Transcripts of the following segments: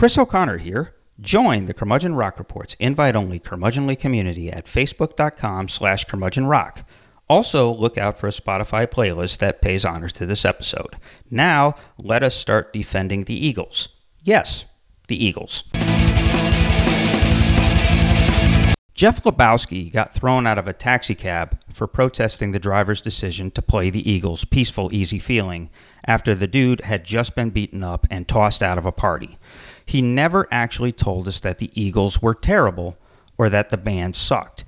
Chris O'Connor here. Join the Curmudgeon Rock Report's invite-only curmudgeonly community at facebook.com slash curmudgeonrock. Also, look out for a Spotify playlist that pays honor to this episode. Now, let us start defending the Eagles. Yes, the Eagles. Jeff Lebowski got thrown out of a taxicab for protesting the driver's decision to play the Eagles' Peaceful Easy Feeling after the dude had just been beaten up and tossed out of a party. He never actually told us that the Eagles were terrible or that the band sucked.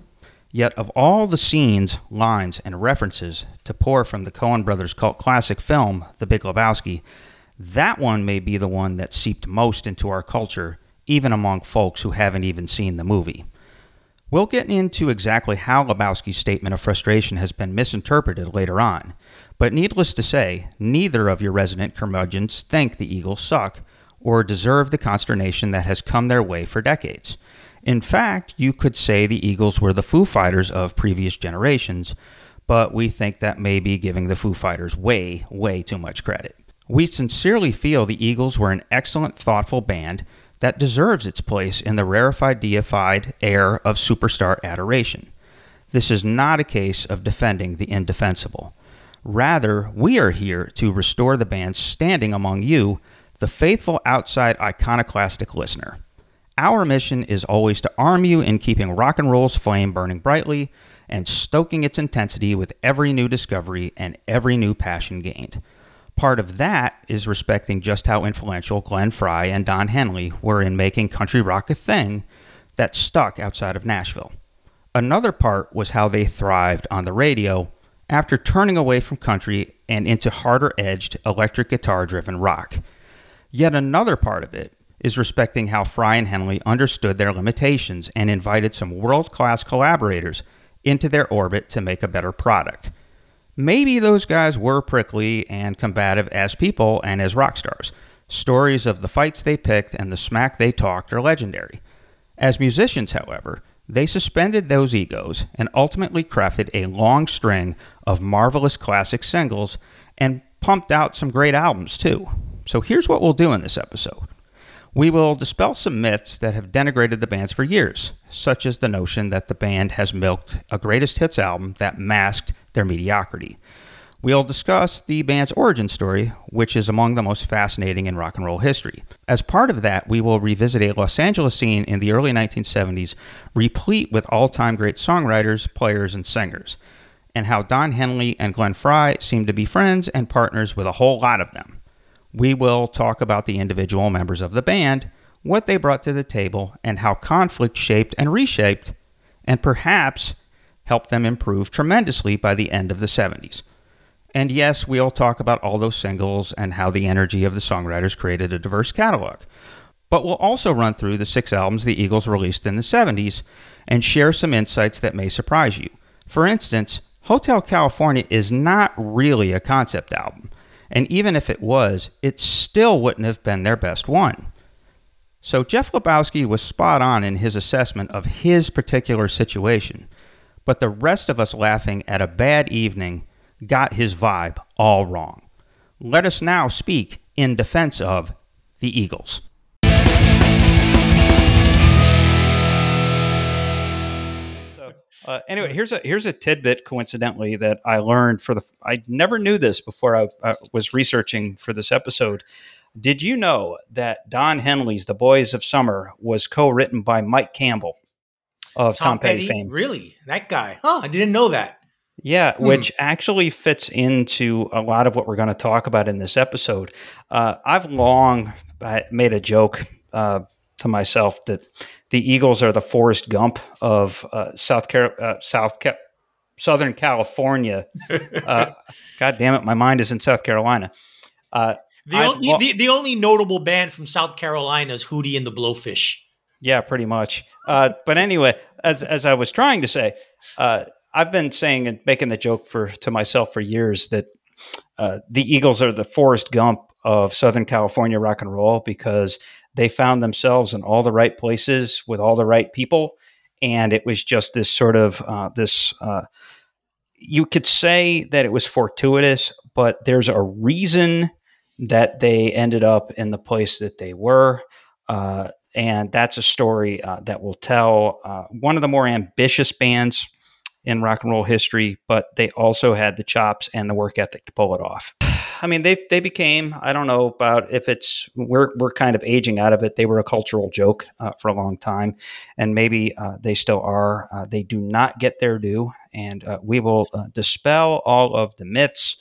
Yet, of all the scenes, lines, and references to pour from the Coen brothers' cult classic film, The Big Lebowski, that one may be the one that seeped most into our culture, even among folks who haven't even seen the movie. We'll get into exactly how Lebowski's statement of frustration has been misinterpreted later on, but needless to say, neither of your resident curmudgeons think the Eagles suck or deserve the consternation that has come their way for decades. In fact, you could say the Eagles were the Foo Fighters of previous generations, but we think that may be giving the Foo Fighters way, way too much credit. We sincerely feel the Eagles were an excellent, thoughtful band that deserves its place in the rarefied, deified air of superstar adoration. This is not a case of defending the indefensible. Rather, we are here to restore the band's standing among you, the faithful outside iconoclastic listener. Our mission is always to arm you in keeping rock and roll's flame burning brightly and stoking its intensity with every new discovery and every new passion gained. Part of that is respecting just how influential Glenn Frey and Don Henley were in making country rock a thing that stuck outside of Nashville. Another part was how they thrived on the radio after turning away from country and into harder edged electric guitar driven rock. Yet another part of it is respecting how Frey and Henley understood their limitations and invited some world class collaborators into their orbit to make a better product maybe those guys were prickly and combative as people and as rock stars. Stories of the fights they picked and the smack they talked are legendary. As musicians, however, they suspended those egos and ultimately crafted a long string of marvelous classic singles and pumped out some great albums too. So here's what we'll do in this episode. We will dispel some myths that have denigrated the bands for years, such as the notion that the band has milked a greatest hits album that masked their mediocrity. We'll discuss the band's origin story, which is among the most fascinating in rock and roll history. As part of that, we will revisit a Los Angeles scene in the early 1970s, replete with all time great songwriters, players, and singers, and how Don Henley and Glenn Frey seem to be friends and partners with a whole lot of them. We will talk about the individual members of the band, what they brought to the table, and how conflict shaped and reshaped, and perhaps helped them improve tremendously by the end of the 70s. And yes, we'll talk about all those singles and how the energy of the songwriters created a diverse catalog. But we'll also run through the six albums the Eagles released in the 70s and share some insights that may surprise you. For instance, Hotel California is not really a concept album, and even if it was, it still wouldn't have been their best one. So Jeff Lebowski was spot on in his assessment of his particular situation but the rest of us laughing at a bad evening got his vibe all wrong. Let us now speak in defense of the Eagles. Uh, anyway, here's a here's a tidbit. Coincidentally, that I learned for the I never knew this before I, I was researching for this episode. Did you know that Don Henley's "The Boys of Summer" was co-written by Mike Campbell? of Tom, Tom Petty, Petty, fame. Really? That guy? Huh, I didn't know that. Yeah, hmm. which actually fits into a lot of what we're going to talk about in this episode. Uh, I've long made a joke uh, to myself that the Eagles are the Forrest Gump of uh, South Car- uh, South Ca- Southern California. Uh, God damn it, my mind is in South Carolina. Uh, the, only, the, the only notable band from South Carolina is Hootie and the Blowfish. Yeah, pretty much. Uh, but anyway, as as I was trying to say, uh, I've been saying and making the joke for to myself for years that uh, the Eagles are the Forrest Gump of Southern California rock and roll because they found themselves in all the right places with all the right people, and it was just this sort of uh, this. Uh, you could say that it was fortuitous, but there's a reason that they ended up in the place that they were. Uh, and that's a story uh, that will tell uh, one of the more ambitious bands in rock and roll history, but they also had the chops and the work ethic to pull it off. I mean, they they became I don't know about if it's we're we're kind of aging out of it. They were a cultural joke uh, for a long time, and maybe uh, they still are. Uh, they do not get their due, and uh, we will uh, dispel all of the myths,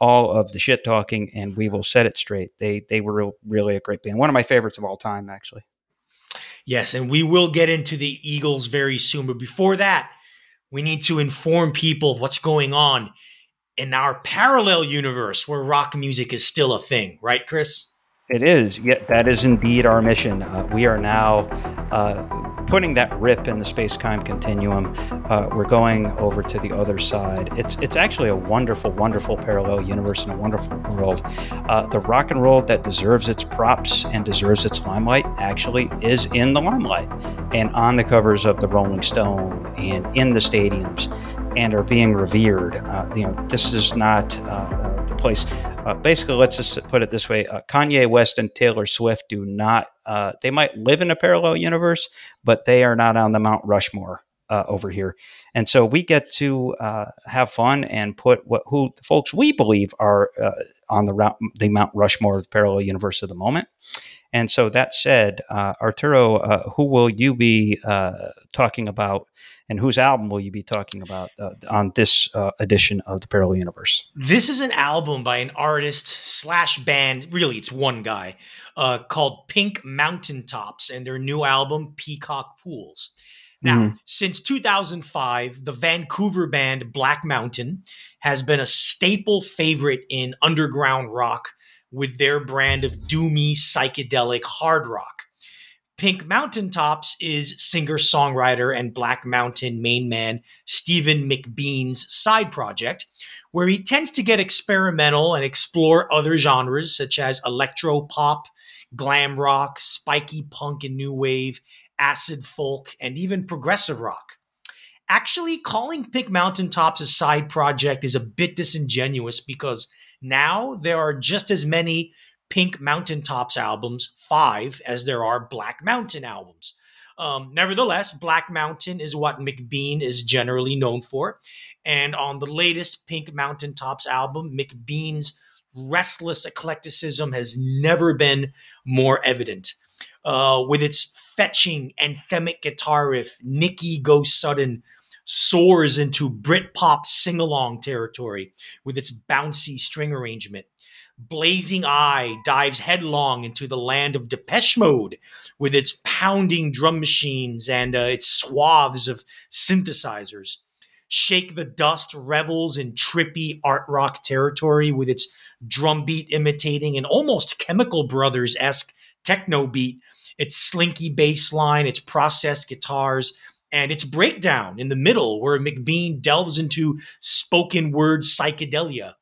all of the shit talking, and we will set it straight. They they were really a great band, one of my favorites of all time, actually. Yes, and we will get into the Eagles very soon, but before that, we need to inform people of what's going on in our parallel universe where rock music is still a thing, right, Chris? It is. Yeah, that is indeed our mission. Uh, we are now uh, putting that rip in the space-time continuum. Uh, we're going over to the other side. It's it's actually a wonderful, wonderful parallel universe and a wonderful world. Uh, the rock and roll that deserves its props and deserves its limelight actually is in the limelight and on the covers of the Rolling Stone and in the stadiums and are being revered. Uh, you know, this is not uh, the place. Uh, basically, let's just put it this way: uh, Kanye West and Taylor Swift do not. Uh, they might live in a parallel universe, but they are not on the Mount Rushmore uh, over here. And so we get to have fun and put what who the folks we believe are on the the Mount Rushmore of the parallel universe of the moment. And so that said, Arturo, who will you be talking about? And whose album will you be talking about uh, on this uh, edition of the Parallel Universe? This is an album by an artist slash band. Really, it's one guy uh, called Pink Mountaintops, and their new album Peacock Pools. Now, mm-hmm. since 2005, the Vancouver band Black Mountain has been a staple favorite in underground rock with their brand of doomy psychedelic hard rock. Pink Mountaintops is singer songwriter and Black Mountain main man Stephen McBean's side project, where he tends to get experimental and explore other genres such as electro pop, glam rock, spiky punk and new wave, acid folk, and even progressive rock. Actually, calling Pink Mountaintops a side project is a bit disingenuous because now there are just as many Pink Mountaintops albums, five, as there are Black Mountain albums. Um, nevertheless, Black Mountain is what McBean is generally known for. And on the latest Pink Mountaintops album, McBean's restless eclecticism has never been more evident. Uh, with its fetching anthemic guitar riff, Nikki Goes Sudden soars into Britpop sing along territory with its bouncy string arrangement. Blazing Eye dives headlong into the land of Depeche Mode with its pounding drum machines and uh, its swaths of synthesizers. Shake the Dust revels in trippy art rock territory with its drumbeat imitating an almost Chemical Brothers esque techno beat, its slinky bass line, its processed guitars, and its breakdown in the middle where McBean delves into spoken word psychedelia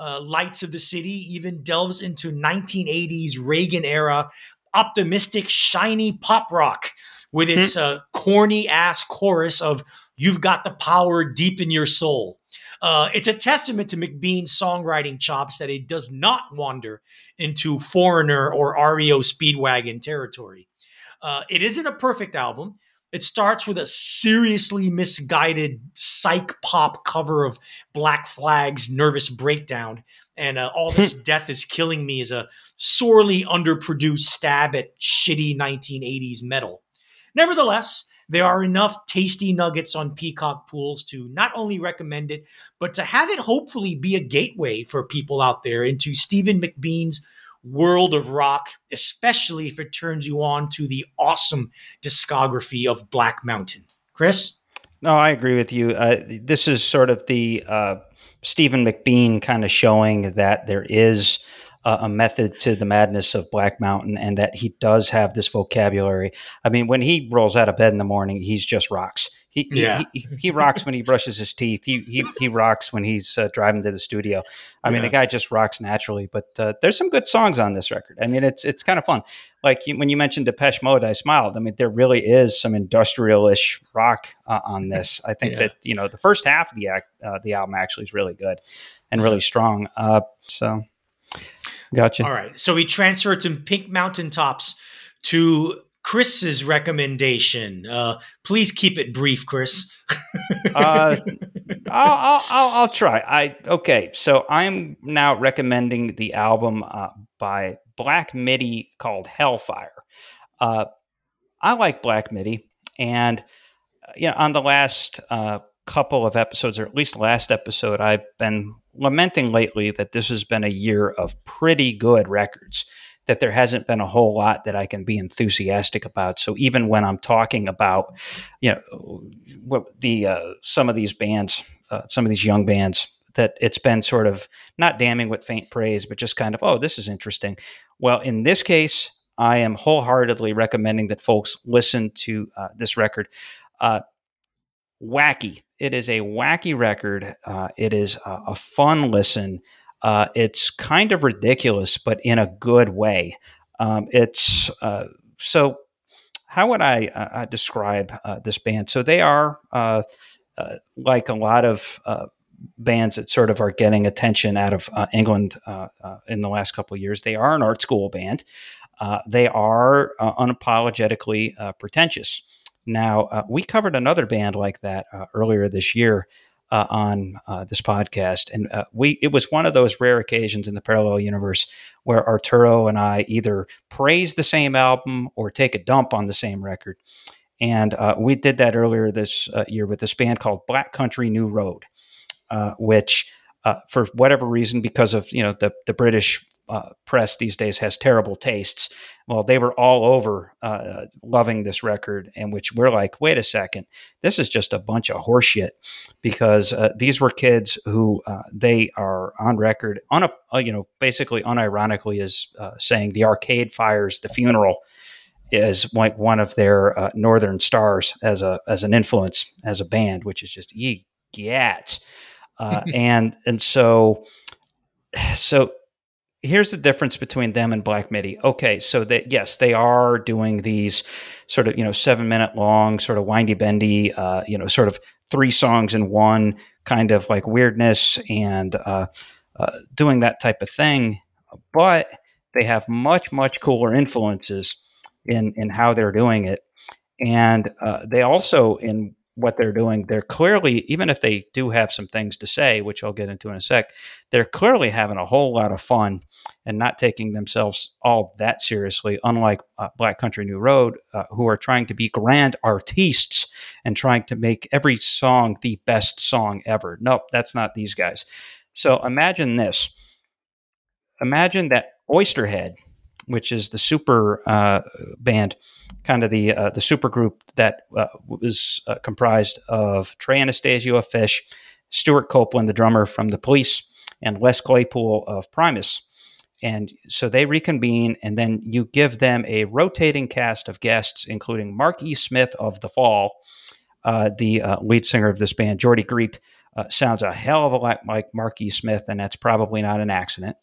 uh, Lights of the City even delves into 1980s Reagan era optimistic, shiny pop rock with hmm. its uh, corny ass chorus of You've got the power deep in your soul. Uh, it's a testament to McBean's songwriting chops that it does not wander into Foreigner or REO Speedwagon territory. Uh, it isn't a perfect album. It starts with a seriously misguided psych pop cover of Black Flag's Nervous Breakdown. And uh, All This Death is Killing Me is a sorely underproduced stab at shitty 1980s metal. Nevertheless, there are enough tasty nuggets on Peacock Pools to not only recommend it, but to have it hopefully be a gateway for people out there into Stephen McBean's world of rock, especially if it turns you on to the awesome discography of Black Mountain. Chris? No, I agree with you. Uh, this is sort of the uh, Stephen McBean kind of showing that there is a method to the madness of Black Mountain and that he does have this vocabulary. I mean, when he rolls out of bed in the morning, he's just rocks. He, yeah. he, he, rocks when he brushes his teeth. He he, he rocks when he's uh, driving to the studio. I yeah. mean, the guy just rocks naturally. But uh, there's some good songs on this record. I mean, it's it's kind of fun. Like you, when you mentioned Depeche Mode, I smiled. I mean, there really is some industrialish rock uh, on this. I think yeah. that you know the first half of the act, uh, the album actually is really good and really strong. Uh, so, gotcha. All right, so we transferred to Pink Mountaintops to Chris's recommendation. Uh, please keep it brief, Chris. uh, I'll, I'll, I'll, try. I okay. So I'm now recommending the album uh, by Black Midi called Hellfire. Uh, I like Black Midi, and uh, you know, on the last uh, couple of episodes, or at least last episode, I've been lamenting lately that this has been a year of pretty good records that there hasn't been a whole lot that I can be enthusiastic about. So even when I'm talking about, you know, what the uh, some of these bands, uh, some of these young bands, that it's been sort of not damning with faint praise, but just kind of, oh, this is interesting. Well, in this case, I am wholeheartedly recommending that folks listen to uh, this record. Uh, wacky. It is a wacky record. Uh, it is a, a fun listen. Uh, it's kind of ridiculous, but in a good way. Um, it's uh, so. How would I uh, uh describe uh, this band? So they are uh, like a lot of bands that sort of are getting attention out of England in the last couple of years. They are an art school band. they are unapologetically pretentious. Now, we covered another band like that earlier this year uh, on uh, this podcast, and uh, we it was one of those rare occasions in the parallel universe where Arturo and I either praise the same album or take a dump on the same record, and uh, we did that earlier this uh, year with this band called Black Country New Road, uh, for whatever reason, because of you know the the British uh, press these days has terrible tastes. Well, they were all over uh, loving this record, and which we're like, wait a second, this is just a bunch of horseshit, because uh, these were kids who uh, they are on record, on a uh, you know basically unironically is uh, saying the Arcade Fire's, the funeral is like one of their northern stars as a as an influence as a band, which is just ye get, and and so so here's the difference between them and Black Midi. Okay, so that yes, they are doing these sort of you know seven minute long, sort of windy bendy, uh, you know, sort of three songs in one kind of like weirdness and uh, uh, doing that type of thing. But they have much much cooler influences in in how they're doing it, and uh, they also in what they're doing, they're clearly, even if they do have some things to say, which I'll get into in a sec, they're clearly having a whole lot of fun and not taking themselves all that seriously, unlike uh, Black Country New Road, uh, who are trying to be grand artistes and trying to make every song the best song ever. Nope, that's not these guys. So imagine this. Imagine that Oysterhead which is the super uh, band, kind of the uh, the super group that uh, was uh, comprised of Trey Anastasio of Phish, Stewart Copeland, the drummer from the Police, and Les Claypool of Primus. And so they reconvene, and then you give them a rotating cast of guests, including Mark E. Smith of The Fall, uh, the uh, lead singer of this band. Geordie Greep sounds a hell of a lot like Mark E. Smith, and that's probably not an accident.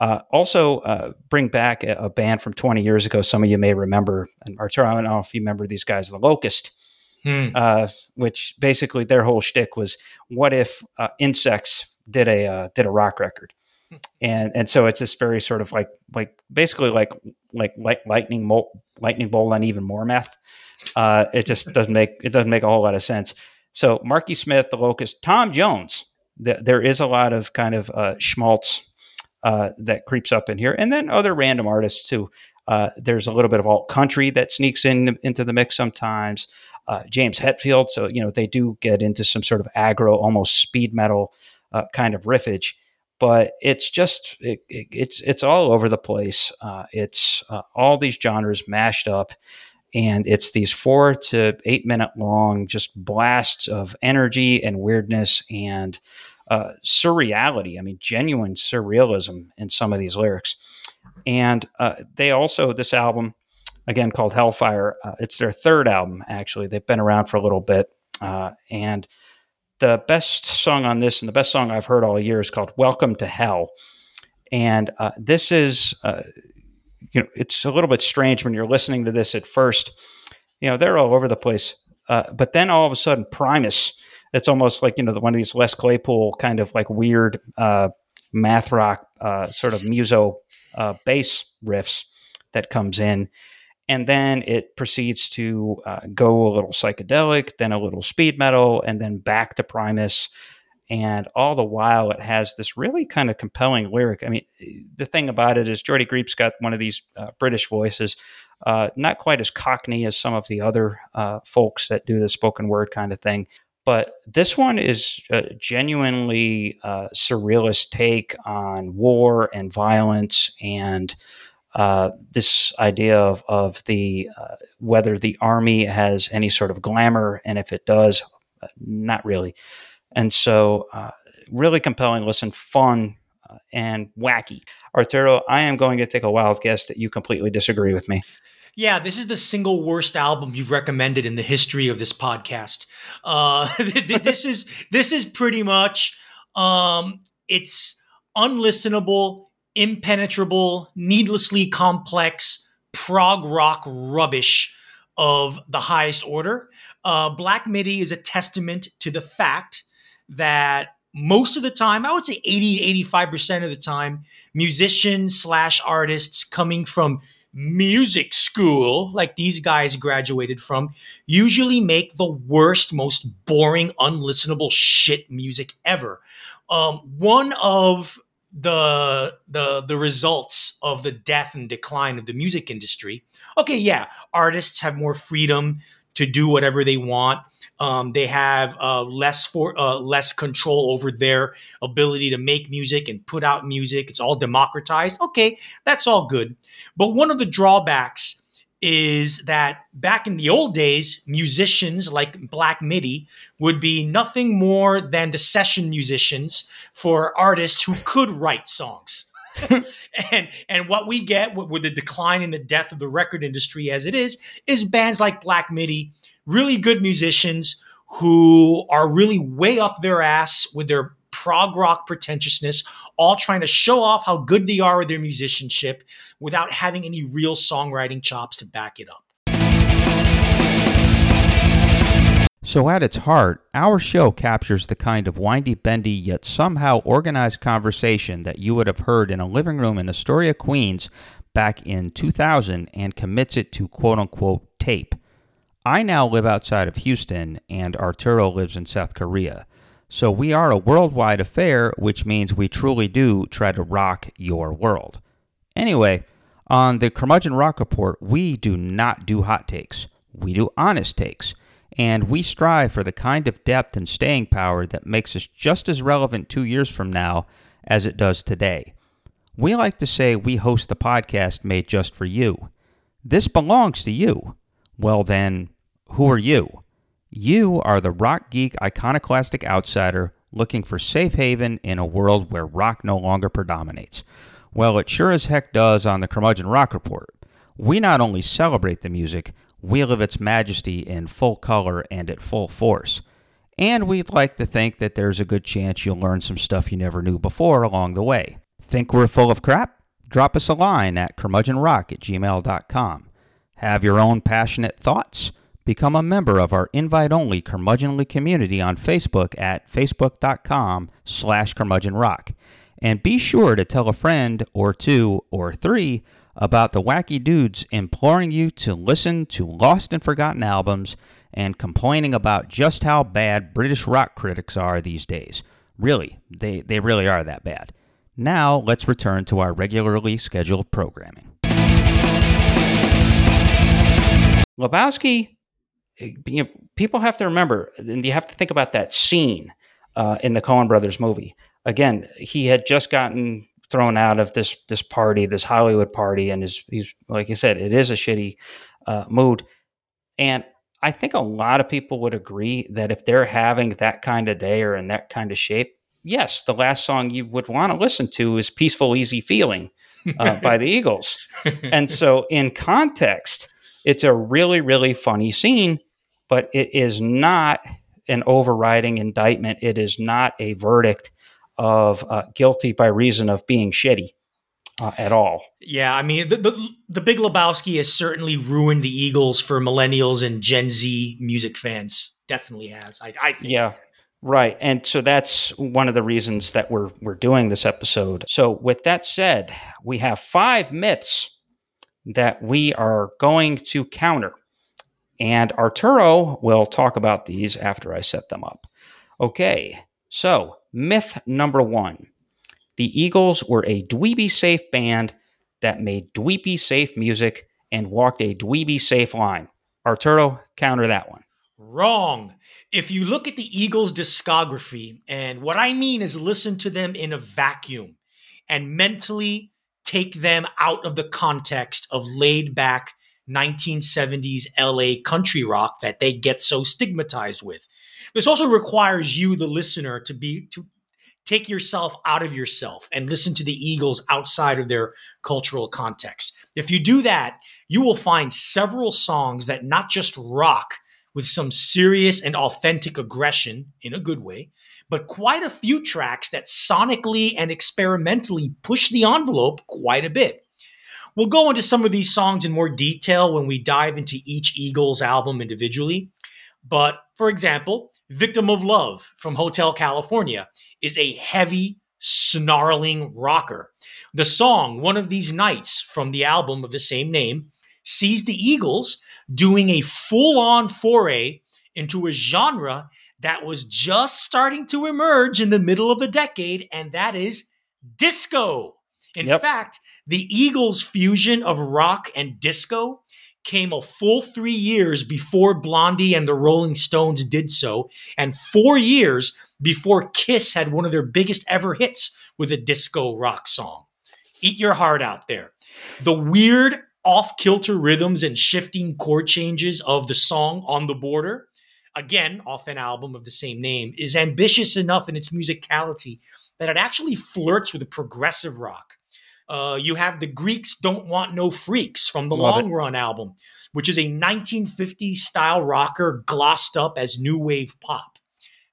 Uh, also, uh, bring back a, a, band from 20 years ago. Some of you may remember, and Arturo, I don't know if you remember these guys, The Locust, hmm. uh, which basically their whole shtick was, what if uh, insects did a uh, did a rock record? And and so it's this very sort of like like basically like like, like lightning bolt lightning bolt and even more meth. Uh, it just doesn't make it doesn't make a whole lot of sense. So Marky Smith, The Locust, Tom Jones. Th- there is a lot of kind of schmaltz uh, that creeps up in here, and then other random artists too. Uh, there's a little bit of alt country that sneaks in into the mix sometimes. Uh, James Hetfield, so you know they do get into some sort of aggro, almost speed metal uh, kind of riffage, but it's just it, it, it's it's all over the place. Uh, it's uh, all these genres mashed up, and it's these four to eight minute long just blasts of energy and weirdness and uh, surreality. I mean, genuine surrealism in some of these lyrics. And uh, they also, this album, again called Hellfire, uh, it's their third album, actually. They've been around for a little bit. Uh, and the best song on this, and the best song I've heard all year, is called Welcome to Hell. And uh, this is, uh, you know, it's a little bit strange when you're listening to this at first. You know, they're all over the place. but then all of a sudden, Primus it's almost like you know the, one of these Les Claypool kind of like weird uh, math rock uh, sort of muso uh, bass riffs that comes in, and then it proceeds to uh, go a little psychedelic, then a little speed metal, and then back to Primus. And all the while, it has this really kind of compelling lyric. I mean, the thing about it is Geordie Greep's got one of these uh, British voices, uh, not quite as cockney as some of the other folks that do the spoken word kind of thing. But this one is a genuinely uh, surrealist take on war and violence and uh, this idea of, of the uh, whether the army has any sort of glamour, and if it does, uh, not really. And so, uh, really compelling listen, fun uh, and wacky. Arturo, I am going to take a wild guess that you completely disagree with me. Yeah, this is the single worst album you've recommended in the history of this podcast. Uh, this is this is pretty much um, it's unlistenable impenetrable, needlessly complex prog rock rubbish of the highest order. Uh, Black MIDI is a testament to the fact that most of the time, I would say 80 to 85% of the time, musicians slash artists coming from music school, like these guys graduated from, usually make the worst, most boring, unlistenable shit music ever. Um, one of the the the results of the death and decline of the music industry. Okay, yeah, artists have more freedom to do whatever they want. Um, they have uh, less for uh, less control over their ability to make music and put out music. It's all democratized. Okay, that's all good. But one of the drawbacks is that back in the old days, musicians like Black MIDI would be nothing more than the session musicians for artists who could write songs. and and what we get with the decline and the death of the record industry as it is is bands like Black MIDI, really good musicians who are really way up their ass with their prog rock pretentiousness, all trying to show off how good they are with their musicianship without having any real songwriting chops to back it up. So, at its heart, our show captures the kind of windy, bendy, yet somehow organized conversation that you would have heard in a living room in Astoria, Queens back in 2000 and commits it to quote unquote tape. I now live outside of Houston, and Arturo lives in South Korea. So we are a worldwide affair, which means we truly do try to rock your world. Anyway, on the Curmudgeon Rock Report, we do not do hot takes. We do honest takes. And we strive for the kind of depth and staying power that makes us just as relevant two years from now as it does today. We like to say we host the podcast made just for you. This belongs to you. Well, then, who are you? You are the rock geek iconoclastic outsider looking for safe haven in a world where rock no longer predominates. Well, it sure as heck does on the Curmudgeon Rock Report. We not only celebrate the music, we of its majesty in full color and at full force. And we'd like to think that there's a good chance you'll learn some stuff you never knew before along the way. Think we're full of crap? Drop us a line at curmudgeonrock at gmail.com. Have your own passionate thoughts? Become a member of our invite-only curmudgeonly community on Facebook at facebook.com slash curmudgeonrock. And be sure to tell a friend or two or three about the wacky dudes imploring you to listen to lost and forgotten albums and complaining about just how bad British rock critics are these days. Really, they, they really are that bad. Now, let's return to our regularly scheduled programming. Lebowski you know, people have to remember, and you have to think about that scene uh, in the Coen Brothers movie. Again, he had just gotten thrown out of this this party, this Hollywood party, and is he's like you said, it is a shitty uh, mood. And I think a lot of people would agree that if they're having that kind of day or in that kind of shape, yes, the last song you would want to listen to is "Peaceful Easy Feeling" uh, by the Eagles. And so, in context, it's a really really funny scene but it is not an overriding indictment. It is not a verdict of uh, guilty by reason of being shitty. Uh, at all. Yeah, I mean, the, the, the Big Lebowski has certainly ruined the Eagles for millennials and Gen Z music fans. Definitely has. I, I yeah, right. And so that's one of the reasons that we're we're doing this episode. So with that said, we have five myths that we are going to counter. And Arturo will talk about these after I set them up. Okay, so myth number one the Eagles were a dweeby safe band that made dweeby safe music and walked a dweeby safe line. Arturo, counter that one. Wrong. If you look at the Eagles' discography, and what I mean is listen to them in a vacuum and mentally take them out of the context of laid back 1970s LA country rock that they get so stigmatized with. This also requires you, the listener, to be to take yourself out of yourself and listen to the Eagles outside of their cultural context. If you do that, you will find several songs that not just rock with some serious and authentic aggression in a good way, but quite a few tracks that sonically and experimentally push the envelope quite a bit. We'll go into some of these songs in more detail when we dive into each Eagles album individually. But for example, Victim of Love from Hotel California is a heavy, snarling rocker. The song One of These Nights from the album of the same name sees the Eagles doing a full on foray into a genre that was just starting to emerge in the middle of the decade, and that is disco. In yep. fact, the Eagles' fusion of rock and disco came a full three years before Blondie and the Rolling Stones did so, and four years before Kiss had one of their biggest ever hits with a disco rock song. Eat your heart out there. The weird, off kilter rhythms and shifting chord changes of the song On the Border, again, off an album of the same name, is ambitious enough in its musicality that it actually flirts with progressive rock. Uh, you have the Greeks Don't Want No Freaks from the Love Long it. Run album, which is a 1950s style rocker glossed up as new wave pop.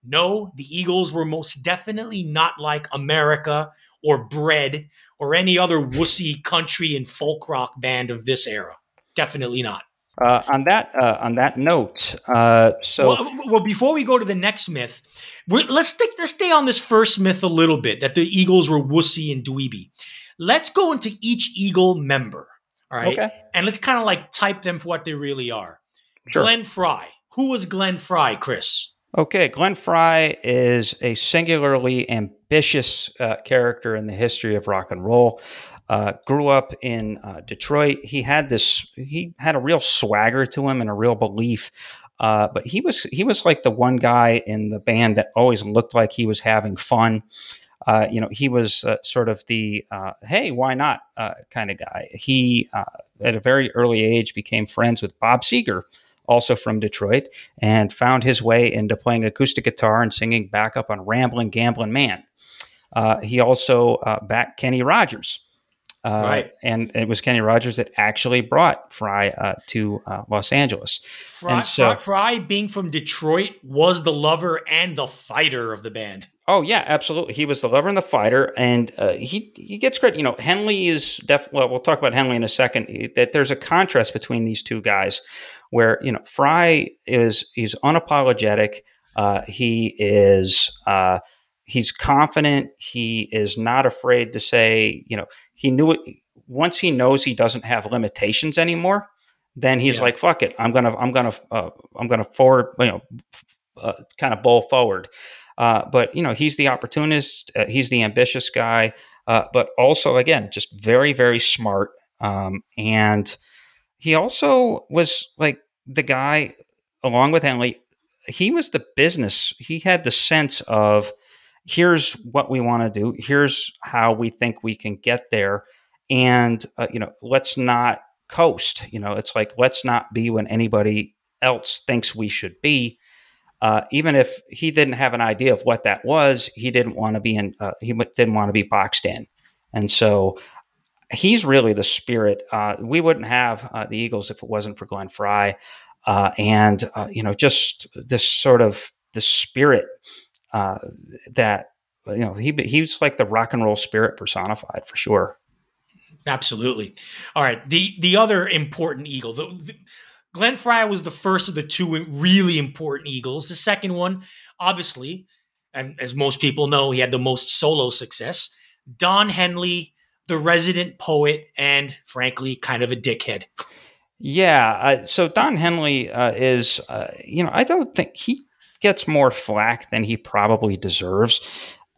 No, the Eagles were most definitely not like America or Bread or any other wussy country and folk rock band of this era. Definitely not. Uh, on that uh, on that note, uh, so well, well, before we go to the next myth, let's stick let's stay on this first myth a little bit that the Eagles were wussy and dweeby. Let's go into each Eagle member, all right? Okay. And let's kind of like type them for what they really are. Sure. Glenn Frey. Who was Glenn Frey, Chris? Okay, Glenn Frey is a singularly ambitious uh, character in the history of rock and roll. Uh, grew up in uh, Detroit. He had this. He had a real swagger to him and a real belief. Uh, but he was he was like the one guy in the band that always looked like he was having fun uh, you know, he was uh, sort of the uh, hey, why not uh, kind of guy. He, uh, at a very early age, became friends with Bob Seger, also from Detroit, and found his way into playing acoustic guitar and singing backup on Ramblin' Gamblin' Man. he also backed Kenny Rogers. Uh, right. And it was Kenny Rogers that actually brought Frey uh, to uh, Los Angeles. Frey, so, Frey, being from Detroit, was the lover and the fighter of the band. Oh yeah, absolutely. He was the lover and the fighter, and uh, he he gets credit. You know, Henley is definitely. Well, we'll talk about Henley in a second. That there's a contrast between these two guys, where you know Frey is he's unapologetic. Uh, he is uh, he's confident. He is not afraid to say. You know, he knew it. Once he knows he doesn't have limitations anymore, then he's yeah. like, "Fuck it, I'm gonna I'm gonna uh, I'm gonna forward you know." Uh, kind of bowl forward. Uh, but you know, he's the opportunist. Uh, he's the ambitious guy. Uh, but also, again, just very, very smart. Um, and he also was like the guy, along with Henley. He was the business. He had the sense of here's what we want to do. Here's how we think we can get there. And uh, you know, let's not coast. You know, it's like let's not be when anybody else thinks we should be uh, even if he didn't have an idea of what that was, he didn't want to be in. Uh, he didn't want to be boxed in, and so he's really the spirit. Uh, we wouldn't have uh, the Eagles if it wasn't for Glenn Frey uh, and you know, just this sort of the spirit that you know he he's like the rock and roll spirit personified for sure. Absolutely. All right. The the other important Eagle. The, the, Glenn Frey was the first of the two really important Eagles. The second one, obviously, and as most people know, he had the most solo success. Don Henley the resident poet and, frankly, kind of a dickhead. Yeah. Uh, so Don Henley uh, is, uh, you know, I don't think he gets more flack than he probably deserves.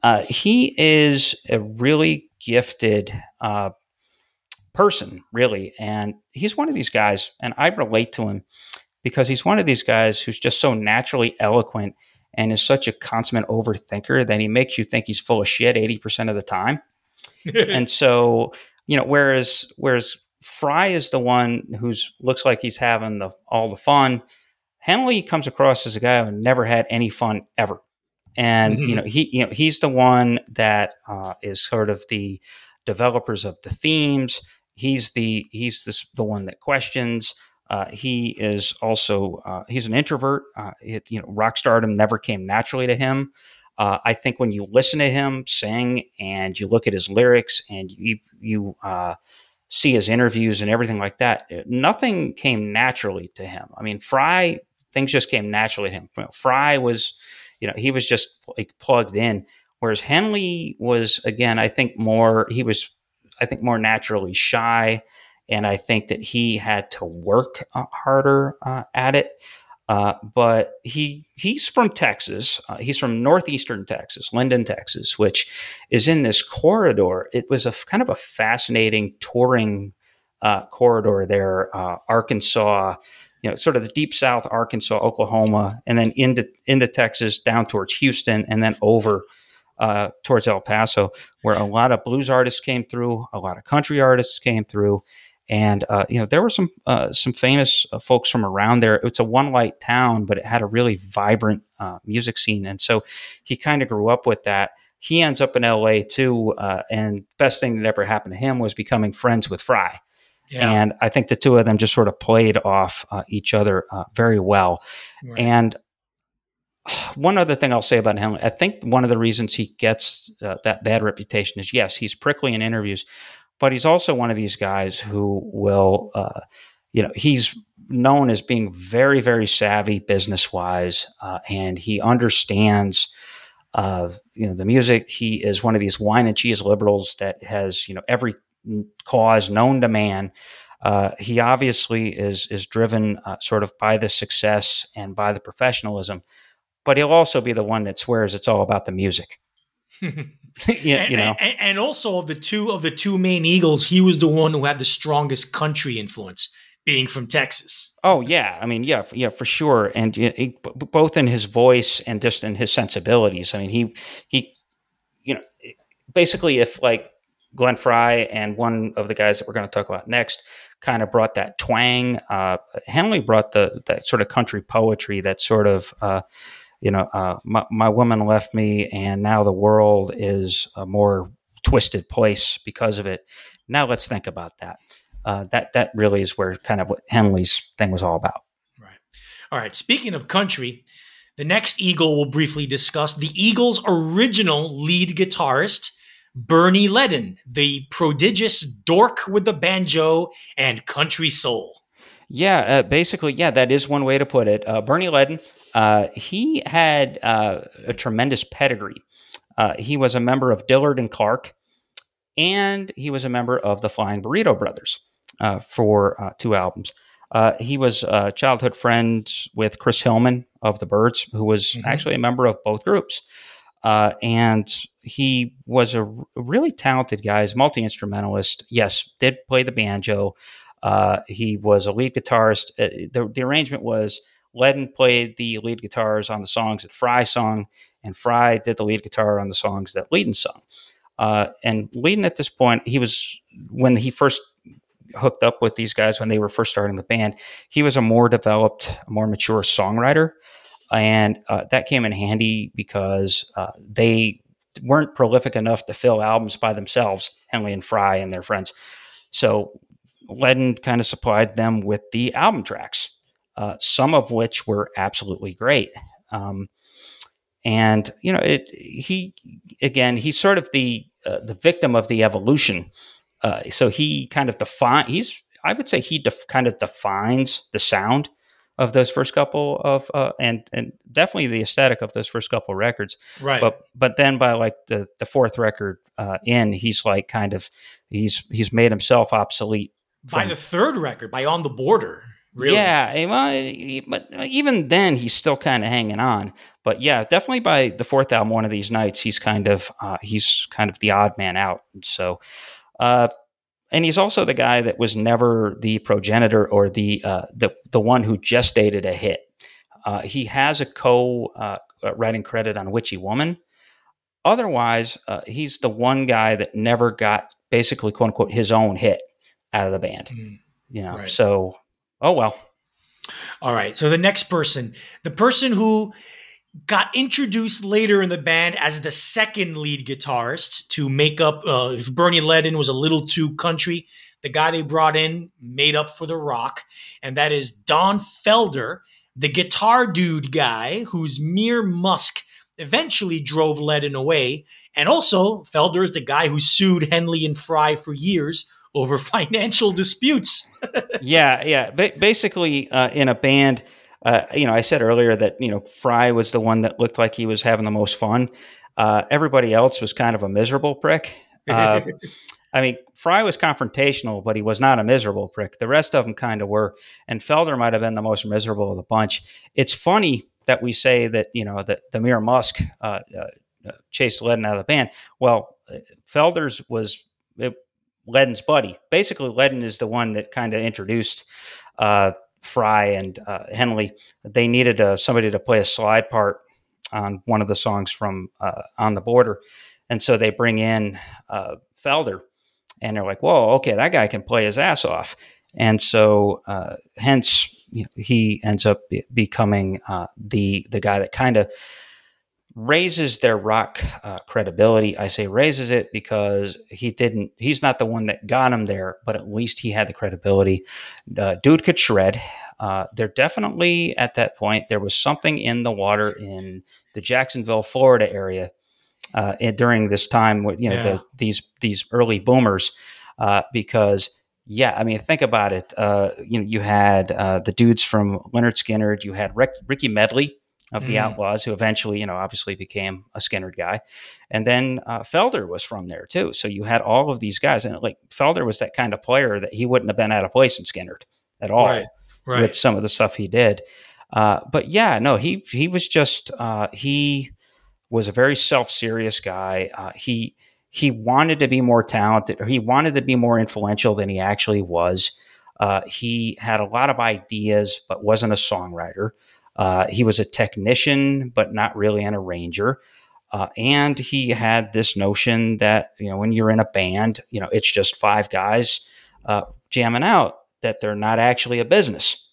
Uh, he is a really gifted uh, person, really. And he's one of these guys, and I relate to him because he's one of these guys who's just so naturally eloquent and is such a consummate overthinker that he makes you think he's full of shit 80% of the time. and so, you know, whereas whereas Frey is the one who's looks like he's having the all the fun. Henley comes across as a guy who never had any fun ever, and mm-hmm. you know he you know he's the one that uh, is sort of the developers of the themes. He's the he's the, the one that questions. Uh, he is also uh, he's an introvert. Uh, it, you know, rock stardom never came naturally to him. Uh, I think when you listen to him sing and you look at his lyrics and you you uh, see his interviews and everything like that, nothing came naturally to him. I mean, Frey things just came naturally to him. You know, Frey was, you know, he was just like plugged in, whereas Henley was again, I think more he was, I think more naturally shy, and I think that he had to work uh, harder uh, at it. Uh, but he he's from Texas. Uh, he's from northeastern Texas, Linden, Texas, which is in this corridor. It was a kind of a fascinating touring uh, corridor there, uh, Arkansas, you know, sort of the deep South, Arkansas, Oklahoma, and then into into Texas, down towards Houston, and then over uh, towards El Paso, where a lot of blues artists came through, a lot of country artists came through, and uh, you know there were some uh, some famous uh, folks from around there. It's a one light town, but it had a really vibrant uh, music scene, and so he kind of grew up with that. He ends up in L.A. too, uh, and best thing that ever happened to him was becoming friends with Frey. Yeah. And I think the two of them just sort of played off uh, each other very well. Right. And one other thing I'll say about him, I think one of the reasons he gets that bad reputation is yes, he's prickly in interviews, but he's also one of these guys who will, uh, you know, he's known as being very, very savvy business wise, uh, and he understands. Uh, you know the music. He is one of these wine and cheese liberals that has you know every cause known to man. Uh, he obviously is is driven uh, sort of by the success and by the professionalism, but he'll also be the one that swears it's all about the music. yeah, and, you know. And, and, also of the two of the two main Eagles, he was the one who had the strongest country influence, being from Texas. Oh yeah, I mean yeah, yeah for sure, and he, both in his voice and just in his sensibilities. I mean he he, you know, basically if like Glenn Frey and one of the guys that we're going to talk about next kind of brought that twang. Uh, Henley brought the that sort of country poetry, that sort of. Uh, you know, uh, my, my woman left me, and now the world is a more twisted place because of it. Now let's think about that. Uh, that that really is where kind of what Henley's thing was all about. Right. All right. Speaking of country, the next Eagle we'll briefly discuss the Eagles' original lead guitarist. Bernie Leadon, the prodigious dork with the banjo and country soul. Yeah, uh, basically, yeah, that is one way to put it. Uh, Bernie Leadon, uh, he had uh, a tremendous pedigree. Uh, he was a member of Dillard and Clark, and he was a member of the Flying Burrito Brothers uh, for uh, two albums. he was a childhood friend with Chris Hillman of the Byrds, who was mm-hmm. actually a member of both groups. Uh, and he was a really talented guy. He's multi instrumentalist. Yes, did play the banjo. Uh, he was a lead guitarist. Uh, the, the arrangement was Leadon played the lead guitars on the songs that Frey sung, and Frey did the lead guitar on the songs that Leadon sung. Uh, and Leadon at this point, he was when he first hooked up with these guys when they were first starting the band, he was a more developed, more mature songwriter, and uh, that came in handy because uh, they weren't prolific enough to fill albums by themselves, Henley and Frey and their friends. So Leadon kind of supplied them with the album tracks uh, some of which were absolutely great. Um, and you know, it, he again, he's sort of the uh, the victim of the evolution. Uh, so he kind of define. He's I would say he def, kind of defines the sound of those first couple of uh, and and definitely the aesthetic of those first couple of records. Right. But but then by like the the fourth record uh, in, he's like kind of he's he's made himself obsolete. by the third record, by On the Border. Really? Yeah, eh, well, eh, but even then, he's still kind of hanging on. But yeah, definitely by the fourth album, one of these nights, he's kind of uh, he's kind of the odd man out. So, uh, and he's also the guy that was never the progenitor or the uh, the the one who gestated a hit. Uh, he has a co uh, writing credit on Witchy Woman. Otherwise, uh, he's the one guy that never got basically quote unquote his own hit out of the band. Mm. You know, Right. so oh well. All right. So the next person, the person who got introduced later in the band as the second lead guitarist to make up, uh, if Bernie Leadon was a little too country, the guy they brought in made up for the rock. And that is Don Felder, the guitar dude guy whose mere musk eventually drove Leadon away. And also, Felder is the guy who sued Henley and Frey for years over financial disputes. yeah, yeah. Ba- basically, uh, in a band, uh, you know, I said earlier that you know Frey was the one that looked like he was having the most fun. Uh, everybody else was kind of a miserable prick. Uh, I mean, Frey was confrontational, but he was not a miserable prick. The rest of them kind of were, and Felder might have been the most miserable of the bunch. It's funny that we say that you know that Demir Musk uh, uh, chased Leadon out of the band. Well, uh, Felder's was it, Leadon's buddy. Basically, Leadon is the one that kind of introduced uh, Frey and uh, Henley. They needed uh, somebody to play a slide part on one of the songs from uh, On the Border, and so they bring in uh, Felder, and they're like, "Whoa, okay, that guy can play his ass off." And so, uh, hence, you know, he ends up be- becoming uh, the the guy that kind of raises their rock uh, credibility. I say raises it because he didn't. He's not the one that got him there, but at least he had the credibility. Uh, dude could shred. Uh, there definitely at that point there was something in the water in the Jacksonville, Florida area uh, and during this time. You know, Yeah. the, these these early boomers, uh, because yeah, I mean, think about it. Uh, you know, you had uh, the dudes from Lynyrd Skynyrd. You had Rick, Ricky Medlocke of the Mhm. Outlaws, who eventually, you know, obviously became a Skynyrd guy, and then uh, Felder was from there too. So you had all of these guys, and like Felder was that kind of player that he wouldn't have been out of place in Skynyrd at all Right. Right. with some of the stuff he did. Uh, but yeah, no, he he was just uh, he was a very self serious guy. Uh, he he wanted to be more talented, or he wanted to be more influential than he actually was. Uh, he had a lot of ideas, but wasn't a songwriter. Uh, he was a technician, but not really an arranger. Uh, and he had this notion that you know when you're in a band, you know it's just five guys uh, jamming out that they're not actually a business.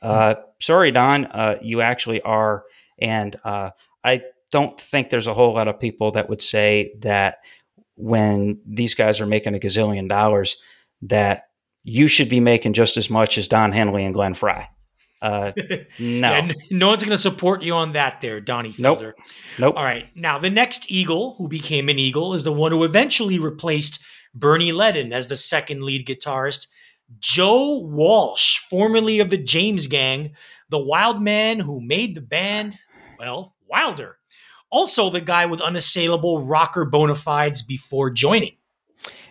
Uh, sorry, Don, uh, you actually are. And uh, I don't think there's a whole lot of people that would say that when these guys are making a gazillion dollars, that you should be making just as much as Don Henley and Glenn Frey. Uh, no, Yeah, no one's going to support you on that there, Donnie Nope. Felder. nope. All right. Now, the next Eagle who became an Eagle is the one who eventually replaced Bernie Leadon as the second lead guitarist, Joe Walsh, formerly of the James Gang, the wild man who made the band, well, wilder. Also, the guy with unassailable rocker bona fides before joining.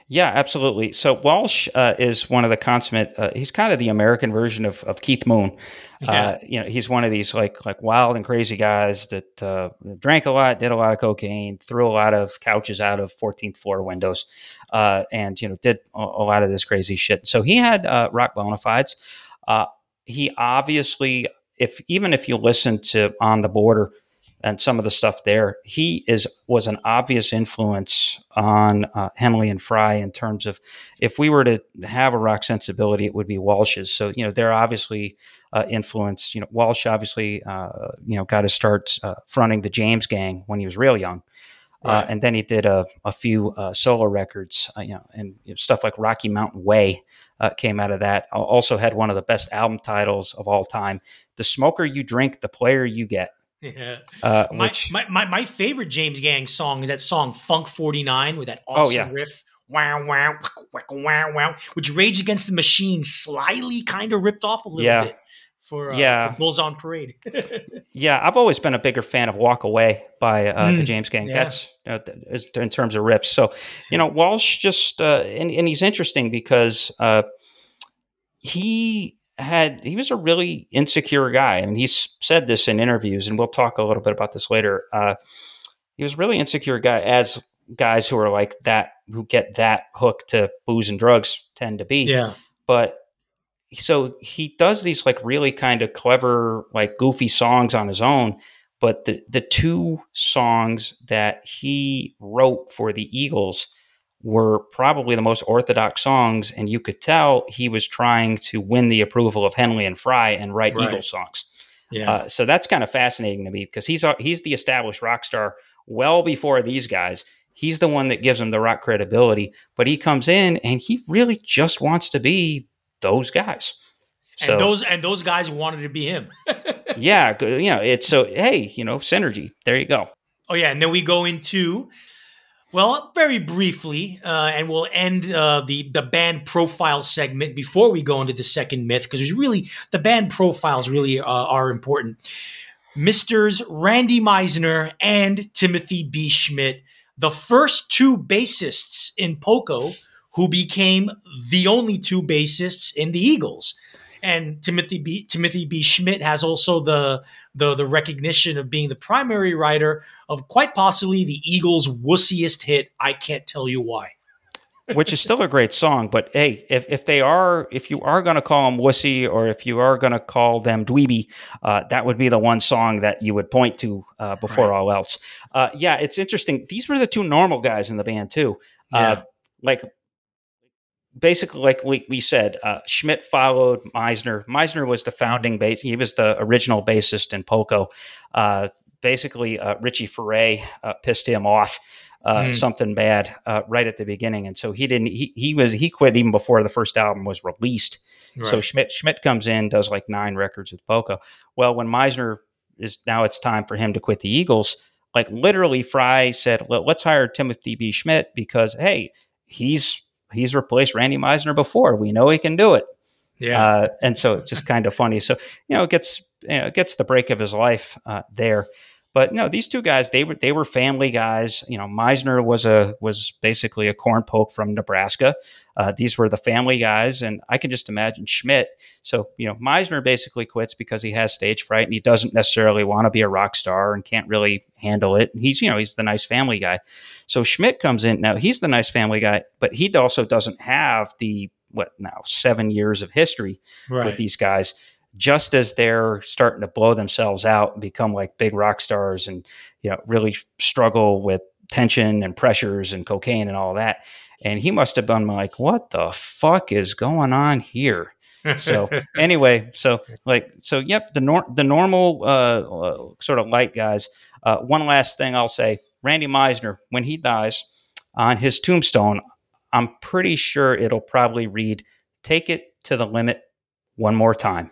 Yeah, absolutely. So Walsh uh, is one of the consummate. Uh, he's kind of the American version of, of Keith Moon. Yeah. Uh, you know, he's one of these like like wild and crazy guys that uh, drank a lot, did a lot of cocaine, threw a lot of couches out of 14th floor windows, uh, and you know did a, a lot of this crazy shit. So he had uh, rock bona fides. Uh, he obviously, if even if you listen to On the Border and some of the stuff there, he is was an obvious influence on uh, Henley and Frey in terms of if we were to have a rock sensibility, it would be Walsh's. So you know they're obviously uh, influenced. You know Walsh obviously uh, you know got to start uh, fronting the James Gang when he was real young. Right. Uh, and then he did a, a few uh, solo records, uh, you know, and you know, stuff like Rocky Mountain Way uh, came out of that. Also had one of the best album titles of all time: "The Smoker You Drink, the Player You Get." Yeah. Uh, My, which my, my, my favorite James Gang song is that song Funk 49 with that Oh, awesome yeah. riff. Wow, wow, wow, wow, wow, which Rage Against the Machine slyly kind of ripped off a little Yeah. bit for, uh, Yeah. for Bulls on Parade. Yeah, I've always been a bigger fan of "Walk Away" by uh, the Mm, James Gang. yeah. That's uh, in terms of riffs. So, you know, Walsh just uh, and, and he's interesting because uh, he had he was a really insecure guy, and he's said this in interviews, and we'll talk a little bit about this later. Uh, he was a really insecure guy, as guys who are like that who get that hook to booze and drugs tend to be yeah. but so he does these like really kind of clever like goofy songs on his own but the the two songs that he wrote for the Eagles were probably the most orthodox songs and you could tell he was trying to win the approval of Henley and Frey and write Right. Eagles songs Yeah. uh, so that's kind of fascinating to me because he's he's the established rock star well before these guys. He's the one that gives them the rock credibility, but he comes in and he really just wants to be those guys. So and those and those guys wanted to be him. yeah, you know, it's so hey, you know, synergy. There you go. Oh yeah, and then we go into well, very briefly, uh, and we'll end uh, the the band profile segment before we go into the second myth because really the band profiles really uh, are important. Misters Randy Meisner and Timothy B. Schmit, the first two bassists in Poco, who became the only two bassists in the Eagles. And Timothy B. Timothy B. Schmit has also the, the the recognition of being the primary writer of quite possibly the Eagles' wussiest hit. I can't tell you why. Which is still a great song, but hey, if, if they are, if you are going to call them wussy, or if you are going to call them dweeby, uh, that would be the one song that you would point to uh, before Right. all else. Uh, yeah, it's interesting. These were the two normal guys in the band too. Uh, like basically like we, we said uh, schmit followed meisner. Meisner was the founding bass he was the original bassist in poco uh, basically uh, richie Furay, uh, pissed him off uh, Hmm. something bad uh, right at the beginning. And so he didn't he, he was he quit even before the first album was released. So schmit schmit comes in does like nine records with poco well when meisner is now it's time for him to quit the eagles like literally frey said let's hire timothy b. Schmit because hey he's he's replaced Randy Meisner before. We know he can do it. yeah, Uh, and so it's just kind of funny. So, you know, it gets, you know, it gets the break of his life uh, there. But no, these two guys, they were they were family guys. You know, Meisner was a was basically a corn poke from Nebraska. Uh, these were the family guys, and I can just imagine Schmit. So you know, Meisner basically quits because he has stage fright and he doesn't necessarily want to be a rock star and can't really handle it. He's you know he's the nice family guy. So Schmit comes in now. He's the nice family guy, but he also doesn't have the what now seven years of history with these guys just as they're starting to blow themselves out and become like big rock stars and you know really struggle with tension and pressures and cocaine and all that. And he must have been like what the fuck is going on here? So anyway so like so yep the nor- the normal uh, uh, sort of light guys. Uh, one last thing i'll say. Randy meisner when he dies on his tombstone i'm pretty sure it'll probably read take it to the limit one more time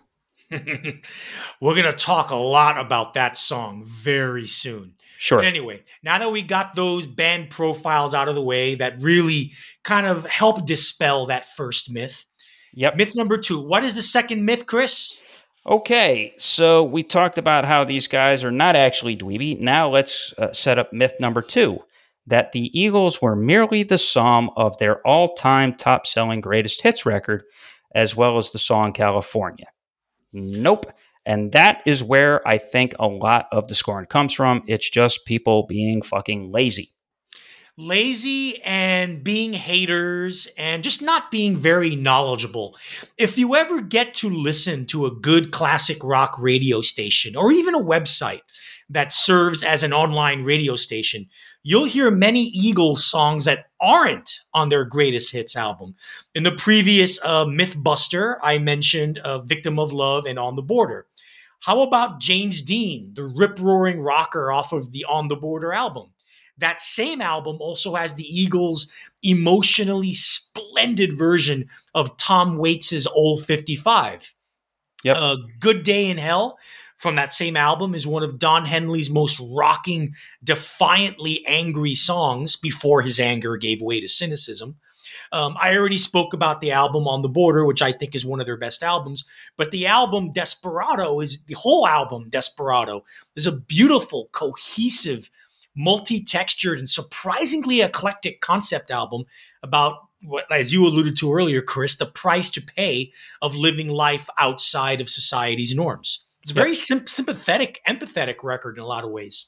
We're going to talk a lot about that song very soon. sure But anyway, now that we got those band profiles out of the way that really kind of help dispel that first myth. yep Myth number two. What is the second myth, Chris? Okay, so we talked about how these guys are not actually dweeby. Now let's uh, set up myth number two that the Eagles were merely the sum of their all time top selling greatest hits record, as well as the song California. Nope. And that is where I think a lot of the scoring comes from. It's just people being fucking lazy. lazy and being haters and just not being very knowledgeable. If you ever get to listen to a good classic rock radio station or even a website that serves as an online radio station, you'll hear many Eagles songs that aren't on their greatest hits album. In the previous uh, Mythbuster, I mentioned uh, Victim of Love and On the Border. How about James Dean, the rip roaring rocker off of the On the Border album? That same album also has the Eagles' emotionally splendid version of Tom Waits' Old 55. Yep. Uh, Good Day in Hell from that same album is one of Don Henley's most rocking, defiantly angry songs before his anger gave way to cynicism. Um, I already spoke about the album On the Border, which I think is one of their best albums. But the album Desperado is the whole album Desperado is a beautiful, cohesive, multi-textured, and surprisingly eclectic concept album about what, as you alluded to earlier, Chris, the price to pay of living life outside of society's norms. It's a very yep. sim- sympathetic, empathetic record in a lot of ways.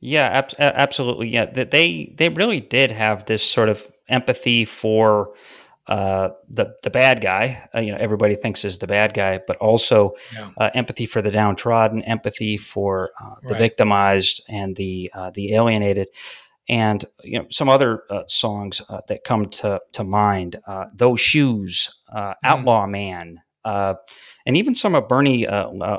Yeah, ab- absolutely. Yeah, they they really did have this sort of empathy for uh, the the bad guy. Uh, you know, everybody thinks is the bad guy, but also yeah. uh, empathy for the downtrodden, empathy for uh, the right. victimized and the uh, the alienated, and you know some other uh, songs that come to to mind. Those shoes, mm. Outlaw Man, and even some of Bernie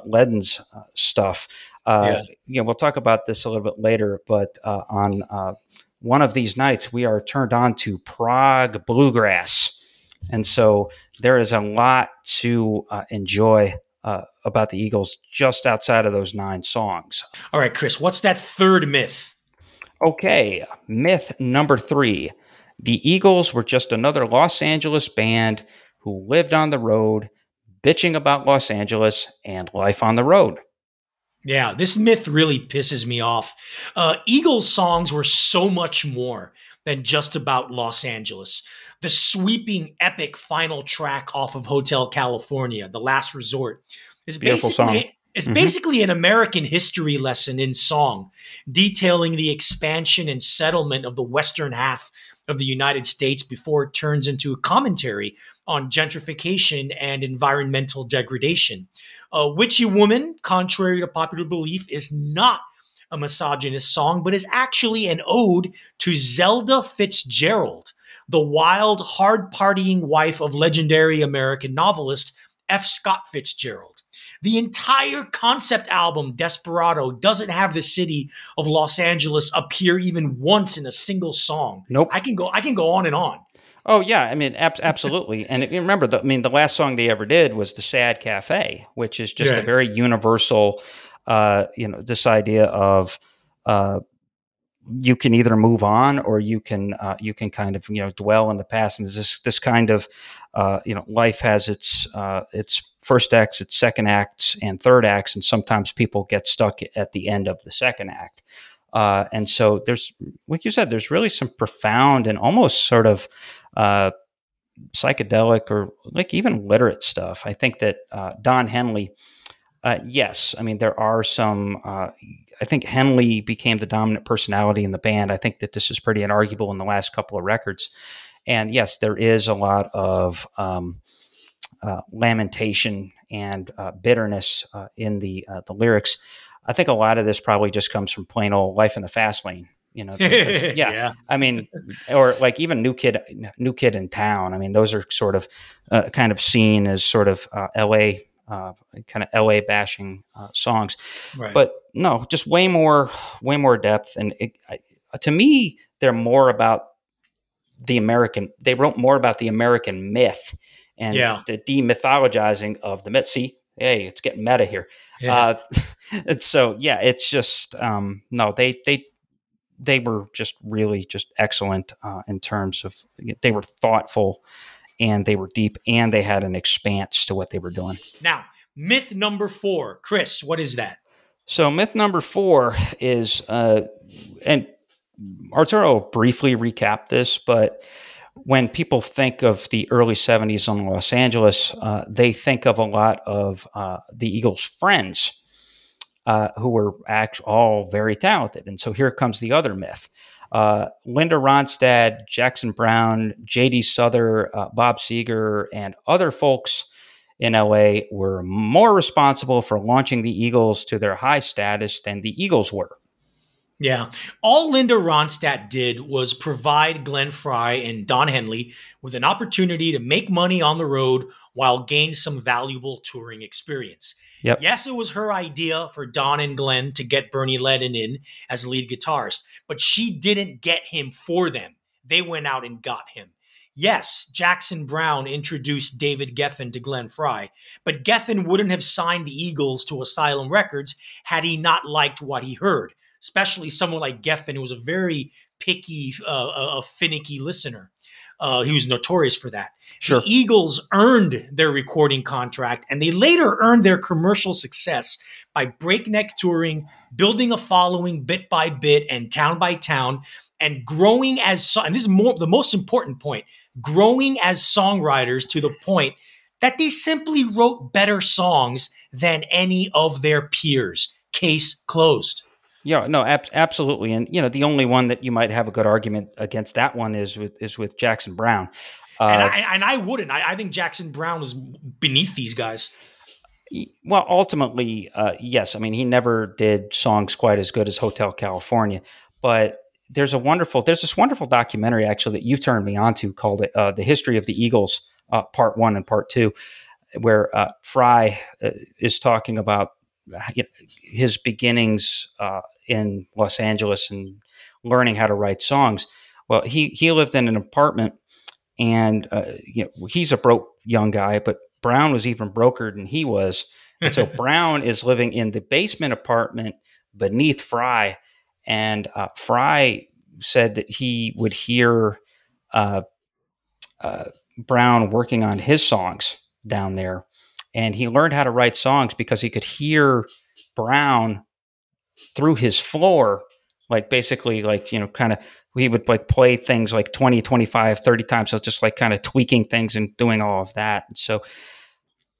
Leadon's stuff. Uh, yeah. You know, we'll talk about this a little bit later, but uh, on uh, one of these nights, we are turned on to prog bluegrass. And so there is a lot to uh, enjoy uh, about the Eagles just outside of those nine songs. All right, Chris, what's that third myth? Okay, myth number three the Eagles were just another Los Angeles band who lived on the road, bitching about Los Angeles and life on the road. Yeah, this myth really pisses me off. Uh, Eagles songs were so much more than just about Los Angeles. The sweeping, epic final track off of Hotel California, The Last Resort, is Beautiful basically song. It's mm-hmm. basically an American history lesson in song, detailing the expansion and settlement of the western half of the United States before it turns into a commentary on gentrification and environmental degradation. Witchy Woman, contrary to popular belief, is not a misogynist song, but is actually an ode to Zelda Fitzgerald, the wild, hard partying wife of legendary American novelist F. Scott Fitzgerald. The entire concept album, Desperado, doesn't have the city of Los Angeles appear even once in a single song. Nope. I can go. I can go on and on. Oh yeah, I mean ab- absolutely. and remember, the, I mean, the last song they ever did was "The Sad Cafe," which is just yeah. a very universal, uh, you know, this idea of uh, you can either move on or you can uh, you can kind of you know dwell in the past and this this kind of uh, you know life has its uh, its first acts its second acts and third acts and sometimes people get stuck at the end of the second act uh, and so there's like you said there's really some profound and almost sort of uh, psychedelic or like even literate stuff I think that uh, Don Henley uh, yes, I mean there are some. Uh, I think Henley became the dominant personality in the band. I think that this is pretty inarguable in the last couple of records. And yes, there is a lot of um, lamentation and uh, bitterness uh, in the uh, the lyrics. I think a lot of this probably just comes from plain old life in the fast lane. You know, because, yeah, yeah, I mean, or like even new kid, new kid in town. I mean, those are sort of kind of seen as sort of L.A uh, kind of LA bashing uh, songs. Right. But no, just way more, way more depth. And it, I, to me, they're more about the American. They wrote more about the American myth and yeah. the demythologizing of the myth. See, hey, it's getting meta here. Yeah. Uh, and so yeah, it's just um, no, they they they were just really just excellent uh, in terms of they were thoughtful and they were deep and they had an expanse to what they were doing. Now, myth number four, Chris, what is that? So, myth number four is, uh, and Arturo briefly recapped this, but when people think of the early 70s in Los Angeles, uh, they think of a lot of uh, the Eagles' friends uh, who were act- all very talented. And so here comes the other myth. Uh, Linda Ronstadt, Jackson Browne, J.D. Souther, uh, Bob Seger, and other folks in LA were more responsible for launching the Eagles to their high status than the Eagles were. Yeah. All Linda Ronstadt did was provide Glenn Frey and Don Henley with an opportunity to make money on the road while gain some valuable touring experience. Yep. Yes, it was her idea for Don and Glenn to get Bernie Leadon in as lead guitarist, but she didn't get him for them. They went out and got him. Yes, Jackson Browne introduced David Geffen to Glenn Frey, but Geffen wouldn't have signed the Eagles to Asylum Records had he not liked what he heard, especially someone like Geffen, who was a very picky, uh, a finicky listener. Uh, he was notorious for that. Sure. The Eagles earned their recording contract and they later earned their commercial success by breakneck touring, building a following bit by bit and town by town, and growing as and this is more the most important point, growing as songwriters to the point that they simply wrote better songs than any of their peers. Case closed. Yeah, no, ab- absolutely, and you know the only one that you might have a good argument against that one is with is with Jackson Browne. Uh, and, I, and I wouldn't. I, I think Jackson Browne was beneath these guys. Well, ultimately, uh, yes. I mean, he never did songs quite as good as Hotel California, but there's a wonderful, there's this wonderful documentary actually that you've turned me onto called uh, "The History of the Eagles," uh, Part One and Part Two, where uh, Frey uh, is talking about his beginnings uh, in Los Angeles and learning how to write songs. Well, he he lived in an apartment, and you know he's a broke young guy, but Browne was even brokered than he was. And so Browne is living in the basement apartment beneath Frey, And uh, Frey said that he would hear uh, uh, Browne working on his songs down there. And he learned how to write songs because he could hear Browne through his floor, like basically, like, you know, kind of he would like play things like 20 25 30 times so just like kind of tweaking things and doing all of that and so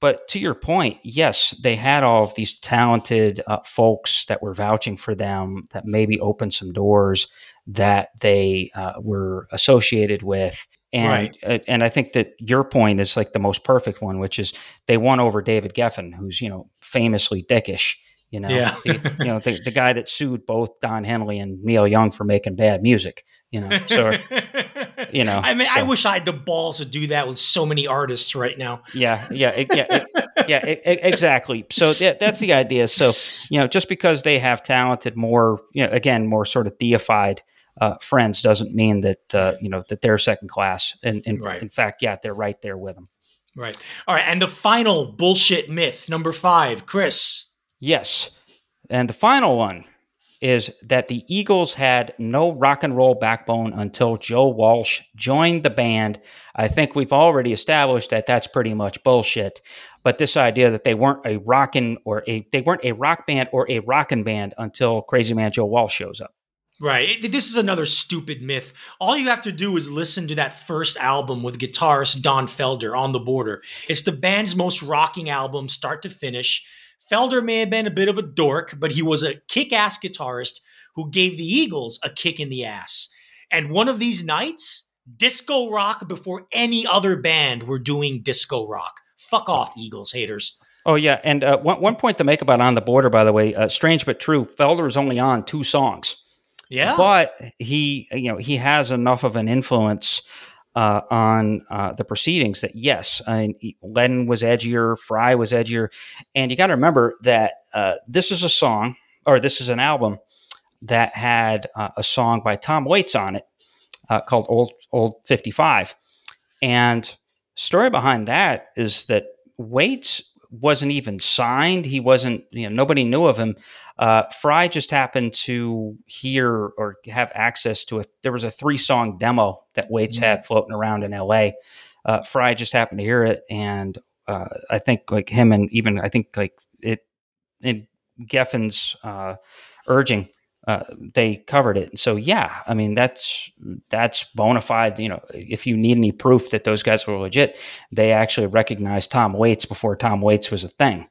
but to your point, yes, they had all of these talented uh, folks that were vouching for them that maybe opened some doors that they uh, were associated with. And, Right. uh, and I think that your point is like the most perfect one, which is they won over David Geffen, who's, you know, famously dickish. You know, Yeah. the, you know the, the guy that sued both Don Henley and Neil Young for making bad music. You know, so you know, I mean, I wish I had the balls to do that with so many artists right now. yeah, yeah, it- yeah, it- yeah, e- exactly. So that, that's the idea. So you know, just because they have talented, more you know, again, more sort of deified uh, friends doesn't mean that uh, you know that they're second class. And, and Right. in fact, yeah, they're right there with them. Right. All right. And the final bullshit myth, number five, Chris. Yes, and the final one is that the Eagles had no rock and roll backbone until Joe Walsh joined the band. I think we've already established that that's pretty much bullshit. But this idea that they weren't a rockin' or a they weren't a rock band or a rockin' band until Crazy Man Joe Walsh shows up. Right. It- this is another stupid myth. All you have to do is listen to that first album with guitarist Don Felder on the border. It's the band's most rocking album, start to finish. Felder may have been a bit of a dork, but he was a kick ass guitarist who gave the Eagles a kick in the ass. And one of these nights, disco rock before any other band were doing disco rock. Fuck off, Eagles haters. Oh yeah, and uh, one one point to make about on the border, by the way, uh, strange but true. Felder is only on two songs. Yeah. but he you know he has enough of an influence uh, on uh, the proceedings that yes I mean, was edgier Frey was edgier and you got to remember that uh, this is a song or this is an album that had uh, a song by Tom Waits on it uh, called Old Old 55 and story behind that is that Waits wasn't even signed he wasn't you know nobody knew of him uh, Frey just happened to hear or have access to a. There was a three song demo that Waits Mhm. had floating around in L.A. Uh, Frey just happened to hear it, and uh, I think like him and even I think like it in Geffen's uh, urging, uh, they covered it. And so yeah, I mean that's that's bona fide. You know, if you need any proof that those guys were legit, they actually recognized Tom Waits before Tom Waits was a thing.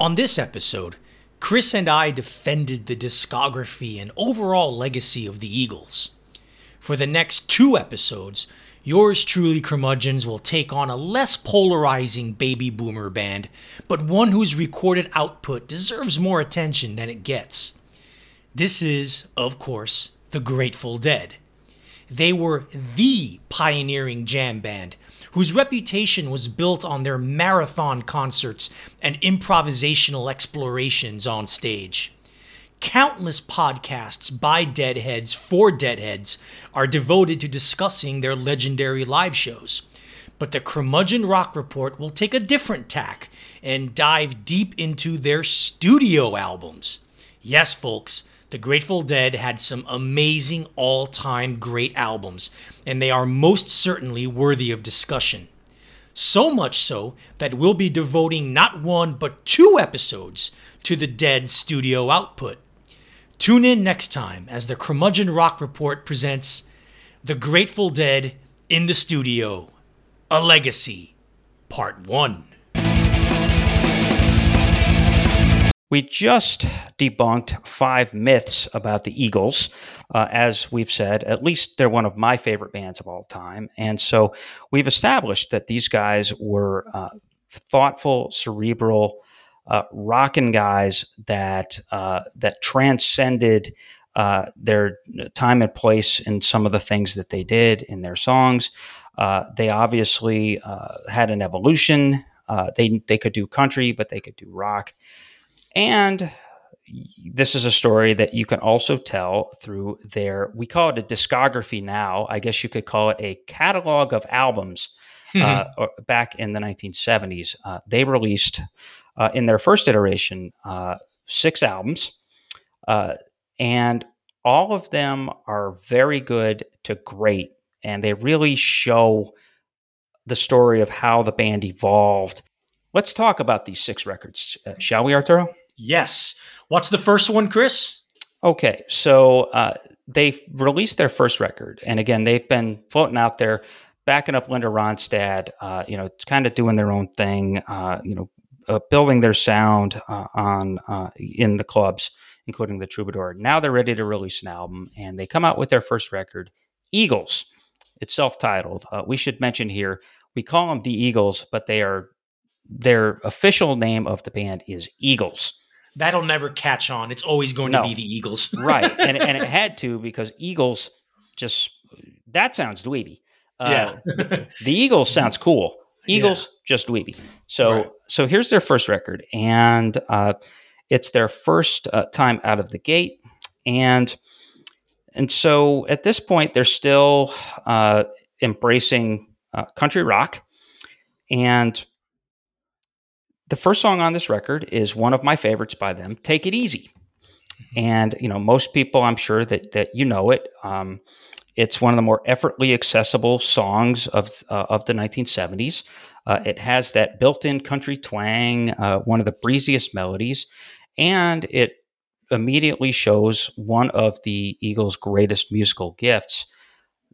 On this episode, Chris and I defended the discography and overall legacy of the Eagles. For the next two episodes, yours truly, Curmudgeons, will take on a less polarizing baby boomer band, but one whose recorded output deserves more attention than it gets. This is, of course, the Grateful Dead. They were the pioneering jam band whose reputation was built on their marathon concerts and improvisational explorations on stage. Countless podcasts by Deadheads for Deadheads are devoted to discussing their legendary live shows. But the Curmudgeon Rock Report will take a different tack and dive deep into their studio albums. Yes, folks, the Grateful Dead had some amazing all time great albums, and they are most certainly worthy of discussion. So much so that we'll be devoting not one but two episodes to the Dead studio output. Tune in next time as the Curmudgeon Rock Report presents The Grateful Dead in the Studio A Legacy, Part 1. We just debunked five myths about the Eagles. Uh, as we've said, at least they're one of my favorite bands of all time. And so we've established that these guys were uh, thoughtful, cerebral, uh, rocking guys that uh, that transcended uh, their time and place in some of the things that they did in their songs. Uh, they obviously had an evolution. they they could do country, but they could do rock. And this is a story that you can also tell through their, we call it a discography now. I guess you could call it a catalog of albums. Hmm. Uh, back in the 1970s, uh, they released uh, in their first iteration uh, six albums, uh, and all of them are very good to great, and they really show the story of how the band evolved. Let's talk about these six records, uh, shall we, Arturo? Yes. What's the first one, Chris? Okay, so uh, they released their first record, and again, they've been floating out there, backing up Linda Ronstadt. Uh, you know, kind of doing their own thing. Uh, you know, uh, building their sound uh, on uh, in the clubs, including the Troubadour. Now they're ready to release an album, and they come out with their first record, Eagles. It's self-titled. we should mention here we call them the Eagles, but they are their official name of the band is Eagles that'll never catch on. It's always going no. to be the Eagles. right. And, and it had to because Eagles just, that sounds dweeby. Uh, yeah. the Eagles sounds cool. Eagles, yeah. just dweeby. So, right. so here's their first record. And uh, it's their first uh, time out of the gate. And, and so at this point, they're still uh, embracing uh, country rock. And the first song on this record is one of my favorites by them, "Take It Easy," and you know most people, I'm sure that that you know it. Um, it's one of the more effortlessly accessible songs of uh, of the 1970s. Uh, it has that built-in country twang, uh, one of the breeziest melodies, and it immediately shows one of the Eagles' greatest musical gifts.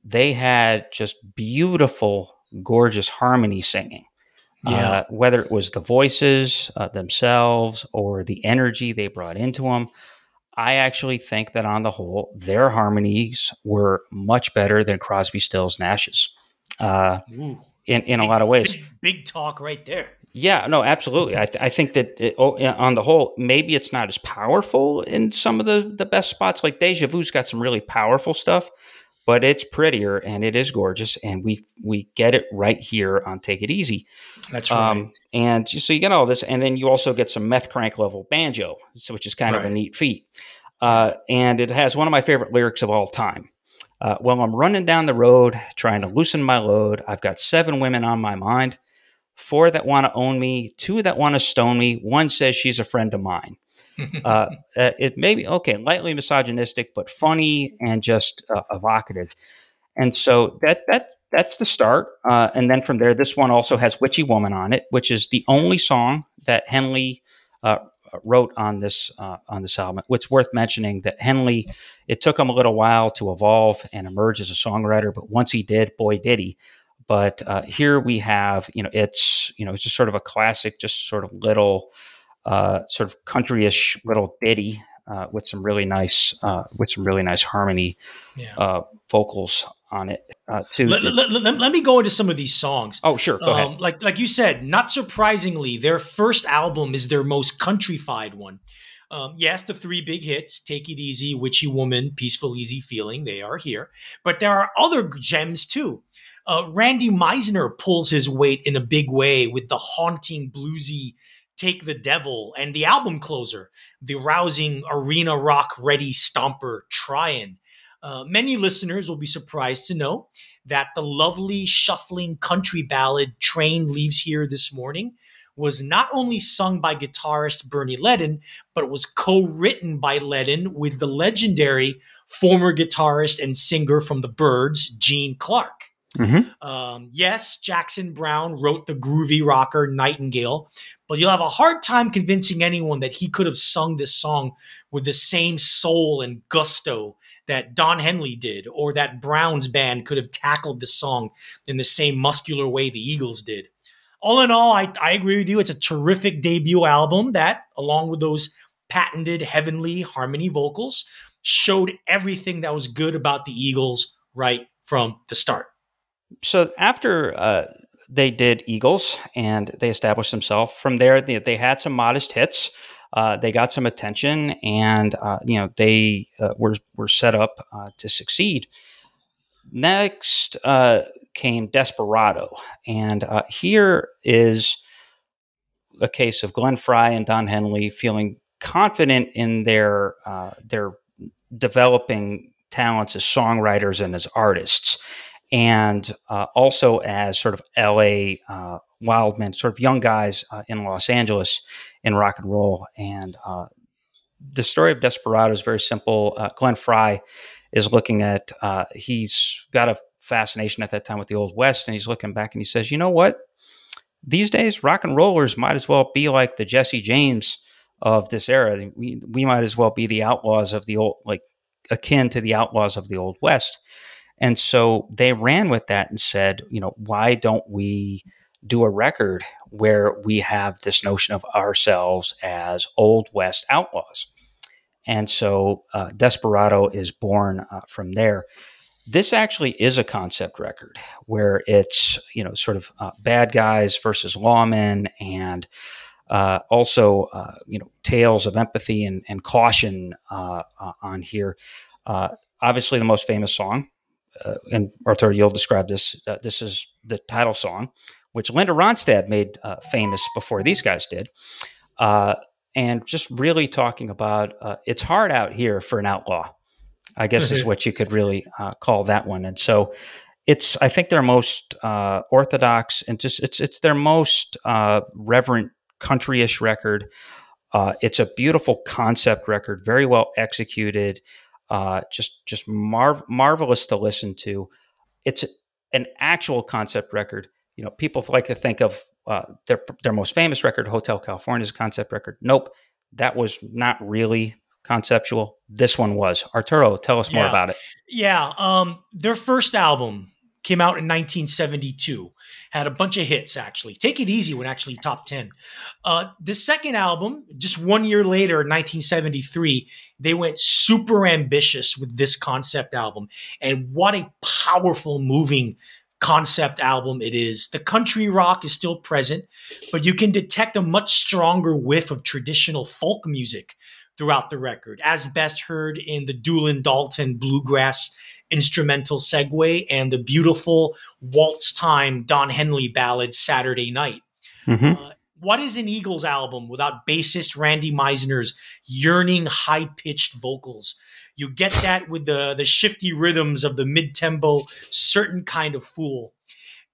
They had just beautiful, gorgeous harmony singing. Yeah. Uh, whether it was the voices uh, themselves or the energy they brought into them, I actually think that on the whole, their harmonies were much better than Crosby, Stills, Nash's. Uh, in in a lot of ways, big, big, talk right there. Yeah, no, absolutely. I, th- I think that it, oh, on the whole, maybe it's not as powerful in some of the the best spots. Like Deja Vu's got some really powerful stuff, but it's prettier and it is gorgeous and we we get it right here on take it easy. That's right. um, and so you get all this and then you also get some meth crank level banjo so, which is kind right. of a neat feat. Uh, and it has one of my favorite lyrics of all time. Uh, well i'm running down the road trying to loosen my load. I've got seven women on my mind. Four that want to own me two that want to stone me. One says she's a friend of mine uh, uh, it may be okay, lightly misogynistic, but funny and just uh, evocative. And so that that that's the start. Uh, and then from there, this one also has "Witchy Woman" on it, which is the only song that Henley uh, wrote on this uh, on this album. It's worth mentioning that Henley, it took him a little while to evolve and emerge as a songwriter, but once he did, boy, did he! But here we have, you know, it's you know, it's just sort of a classic, just sort of little uh, sort of countryish little ditty uh, with some really nice uh, with some really nice harmony yeah. Uh, vocals on it. Uh, too. Let, let, let, let, me go into some of these songs. Oh, sure. Go um, ahead. Like like you said, not surprisingly, their first album is their most countrified one. Um, yes, the three big hits, Take It Easy, Witchy Woman, Peaceful Easy Feeling, they are here. But there are other gems too. Uh, Randy Meisner pulls his weight in a big way with the haunting, bluesy Take the Devil, and the album closer, the rousing arena rock ready stomper Tryin'. Uh, many listeners will be surprised to know that the lovely shuffling country ballad Train Leaves Here This Morning was not only sung by guitarist Bernie Leadon, but it was co-written by Leadon with the legendary former guitarist and singer from the Byrds, Gene Clark. Mm-hmm. Um, yes, Jackson Browne wrote the groovy rocker Nightingale, but you'll have a hard time convincing anyone that he could have sung this song with the same soul and gusto that Don Henley did, or that Browns band could have tackled the song in the same muscular way the Eagles did. All in all, I, I agree with you. It's a terrific debut album that, along with those patented heavenly harmony vocals, showed everything that was good about the Eagles right from the start so after uh, they did Eagles and they established themselves, from there they, they had some modest hits. Uh, they got some attention, and uh, you know they uh, were were set up uh, to succeed. Next uh, came Desperado, and here is a case of Glenn Frey and Don Henley feeling confident in their their developing talents as songwriters and as artists and uh, also as sort of LA uh, wildmen, sort of young guys uh, in Los Angeles in rock and roll. And uh, the story of Desperado is very simple. Uh, Glenn Frey is looking at, uh, he's got a fascination at that time with the Old West, and he's looking back and he says, you know what? These days, rock and rollers might as well be like the Jesse James of this era. We, we might as well be the outlaws of the old, like akin to the outlaws of the Old West. And so they ran with that and said, you know, why don't we do a record where we have this notion of ourselves as Old West outlaws? And so uh, Desperado is born uh, from there. This actually is a concept record where it's, you know, sort of uh, bad guys versus lawmen and uh, also, uh, you know, tales of empathy and, and caution uh, on here. obviously, the most famous song uh, and Arthur, you'll describe this. Uh, this is the title song, which Linda Ronstadt made uh, famous before these guys did. Uh, and just really talking about uh, it's hard out here for an outlaw, I guess is what you could really uh, call that one. And so it's, I think, their most orthodox and just it's it's their most reverent countryish record. it's a beautiful concept record, very well executed uh, just just mar- marvelous to listen to. It's an actual concept record. You know, people like to think of uh, their their most famous record, Hotel California's concept record. Nope, that was not really conceptual. This one was. Arturo, tell us yeah. more about it. Yeah, um, their first album came out in 1972 had a bunch of hits actually. Take it easy when actually top 10 uh, the second album just one year later in 1973 they went super ambitious with this concept album. And what a powerful moving concept album it is. The country rock is still present but you can detect a much stronger whiff of traditional folk music throughout the record. As best heard in the Doolin' Dalton bluegrass instrumental segue and the beautiful waltz time Don Henley ballad Saturday Night. Mm-hmm. Uh, what is an Eagles album without bassist Randy Meisner's yearning high pitched vocals? You get that with the, the shifty rhythms of the mid tempo, certain kind of fool.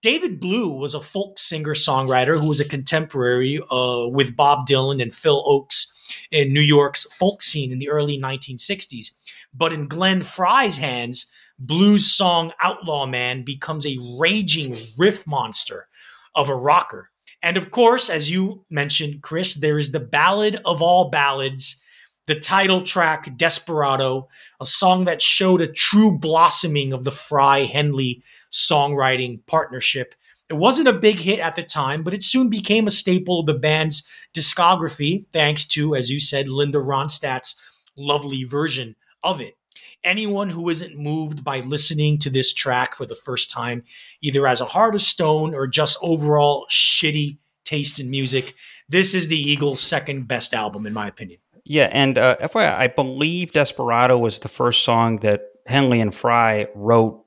David Blue was a folk singer songwriter who was a contemporary uh, with Bob Dylan and Phil Ochs in New York's folk scene in the early 1960s. But in Glenn Frey's hands, blues song Outlaw Man becomes a raging riff monster of a rocker. And of course, as you mentioned, Chris, there is the ballad of all ballads, the title track Desperado, a song that showed a true blossoming of the Frey Henley songwriting partnership. It wasn't a big hit at the time, but it soon became a staple of the band's discography, thanks to, as you said, Linda Ronstadt's lovely version of it anyone who isn't moved by listening to this track for the first time, either as a heart of stone or just overall shitty taste in music, this is the Eagles' second best album, in my opinion. Yeah, and uh, FYI, I believe Desperado was the first song that Henley and Frey wrote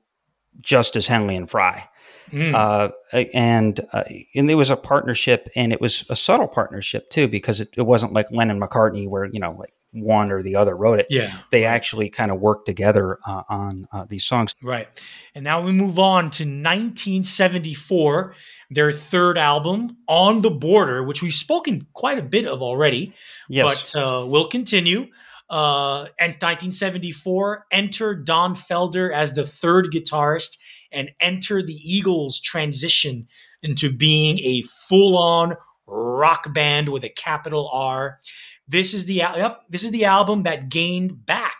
just as Henley and Frey. Mm. Uh, and uh, and it was a partnership, and it was a subtle partnership too, because it, it wasn't like Lennon McCartney, where you know like one or the other wrote it. Yeah, they actually kind of worked together uh, on uh, these songs. Right. And now we move on to 1974, their third album, On the Border, which we've spoken quite a bit of already. Yes. But uh, we'll continue. Uh, and 1974, enter Don Felder as the third guitarist and enter the Eagles transition into being a full on rock band with a capital R. This is the yep, this is the album that gained back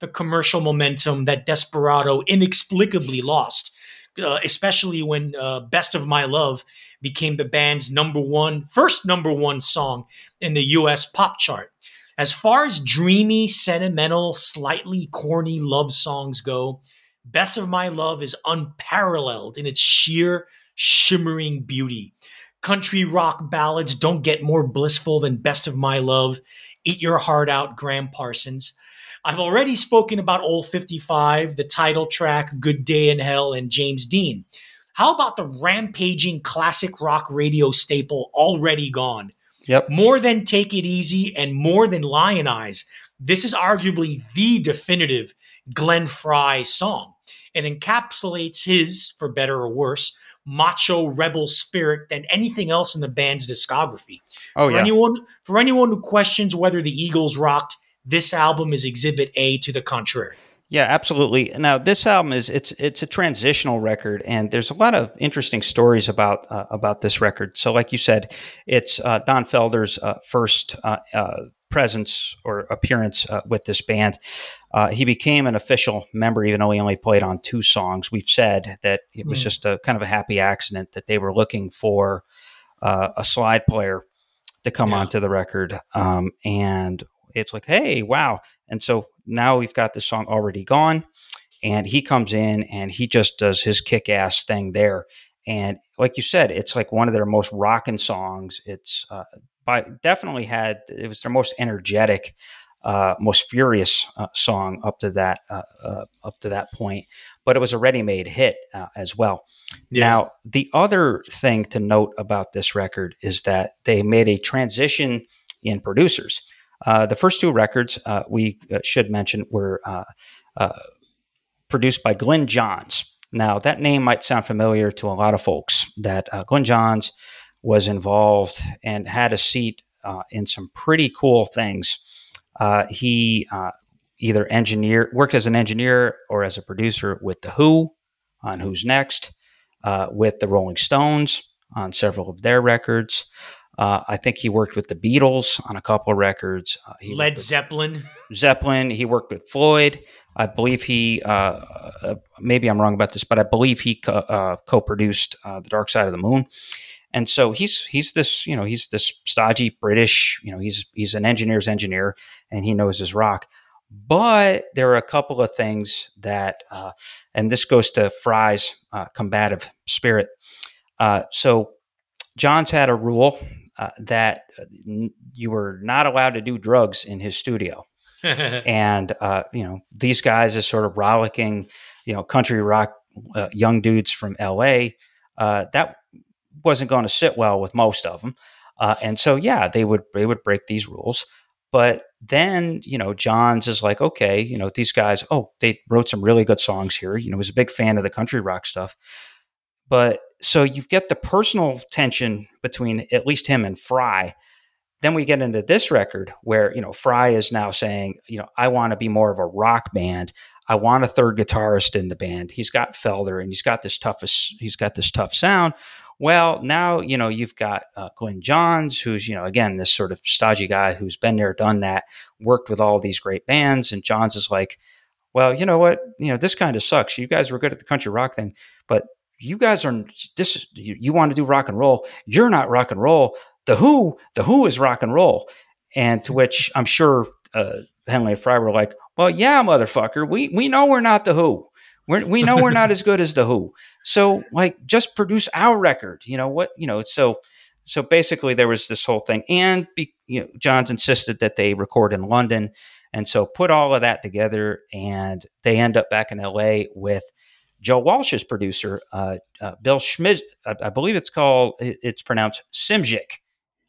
the commercial momentum that Desperado inexplicably lost, uh, especially when uh, "Best of My Love" became the band's number one, first number one song in the U.S. pop chart. As far as dreamy, sentimental, slightly corny love songs go, "Best of My Love" is unparalleled in its sheer, shimmering beauty. Country rock ballads don't get more blissful than Best of My Love. Eat Your Heart Out, Gram Parsons. I've already spoken about Old 55, the title track, Good Day in Hell, and James Dean. How about the rampaging classic rock radio staple Already Gone? Yep. More than Take It Easy and more than Lyin' Eyes, this is arguably the definitive Glenn Frey song. It encapsulates his, for better or worse, macho rebel spirit than anything else in the band's discography. Oh for yeah. anyone for anyone who questions whether the Eagles rocked, this album is exhibit A to the contrary. Yeah, absolutely. Now, this album is it's it's a transitional record, and there's a lot of interesting stories about uh, about this record. So, like you said, it's uh, Don Felder's uh, first uh, uh, presence or appearance uh, with this band. he became an official member, even though he only played on two songs. We've said that it was Mm. just a kind of a happy accident that they were looking for a slide player to come Yeah. onto the record, um, and it's like, hey, wow! And so now we've got this song already gone, and he comes in and he just does his kick-ass thing there. And like you said, it's like one of their most rocking songs. It's uh, by definitely had it was their most energetic, uh, most furious uh, song up to that uh, uh, up to that point. But it was a ready-made hit uh, as well. Now, the other thing to note about this record is that they made a transition in producers. Uh, the first two records uh, we should mention were uh, uh, produced by Glyn Johns. Now, that name might sound familiar to a lot of folks. That uh, Glyn Johns was involved and had a seat uh, in some pretty cool things. Uh, he uh, either engineer worked as an engineer or as a producer with the Who on Who's Next, uh, with the Rolling Stones on several of their records. Uh, I think he worked with the Beatles on a couple of records. Uh, he Led Zeppelin. Zeppelin. He worked with Floyd. I believe he, uh, uh, maybe I'm wrong about this, but I believe he co- uh, co-produced uh, The Dark Side of the Moon. And so he's he's this you know he's this stodgy British you know he's he's an engineer's engineer and he knows his rock. But there are a couple of things that, uh, and this goes to Frey's uh, combative spirit. Uh, so John's had a rule uh, that n- you were not allowed to do drugs in his studio and uh, you know these guys are sort of rollicking, you know, country rock uh, young dudes from L.A. Uh, that wasn't going to sit well with most of them, uh, and so yeah, they would they would break these rules. But then you know, Johns is like, okay, you know, these guys, oh, they wrote some really good songs here. You know, was a big fan of the country rock stuff. But so you get the personal tension between at least him and Frey then we get into this record where you know Frey is now saying, you know, I want to be more of a rock band. I want a third guitarist in the band. He's got Felder and he's got this toughest. He's got this tough sound. Well, now you know you've got uh, Glyn Johns, who's you know again this sort of stodgy guy who's been there, done that, worked with all these great bands, and Johns is like, well, you know what, you know this kind of sucks. You guys were good at the country rock thing, but you guys are this. You, you want to do rock and roll. You're not rock and roll the Who, the Who is rock and roll. And to which I'm sure uh, Henley and Frey were like, well, yeah, motherfucker, we, we know we're not the Who. We're, we know we're not as good as the Who. So like, just produce our record. You know what? You know, so so basically there was this whole thing, and be, you know, Johns insisted that they record in London, and so put all of that together, and they end up back in L.A. with Joe Walsh's producer, uh, uh, Bill Schmidt. I, I, believe it's called, it's pronounced Simzik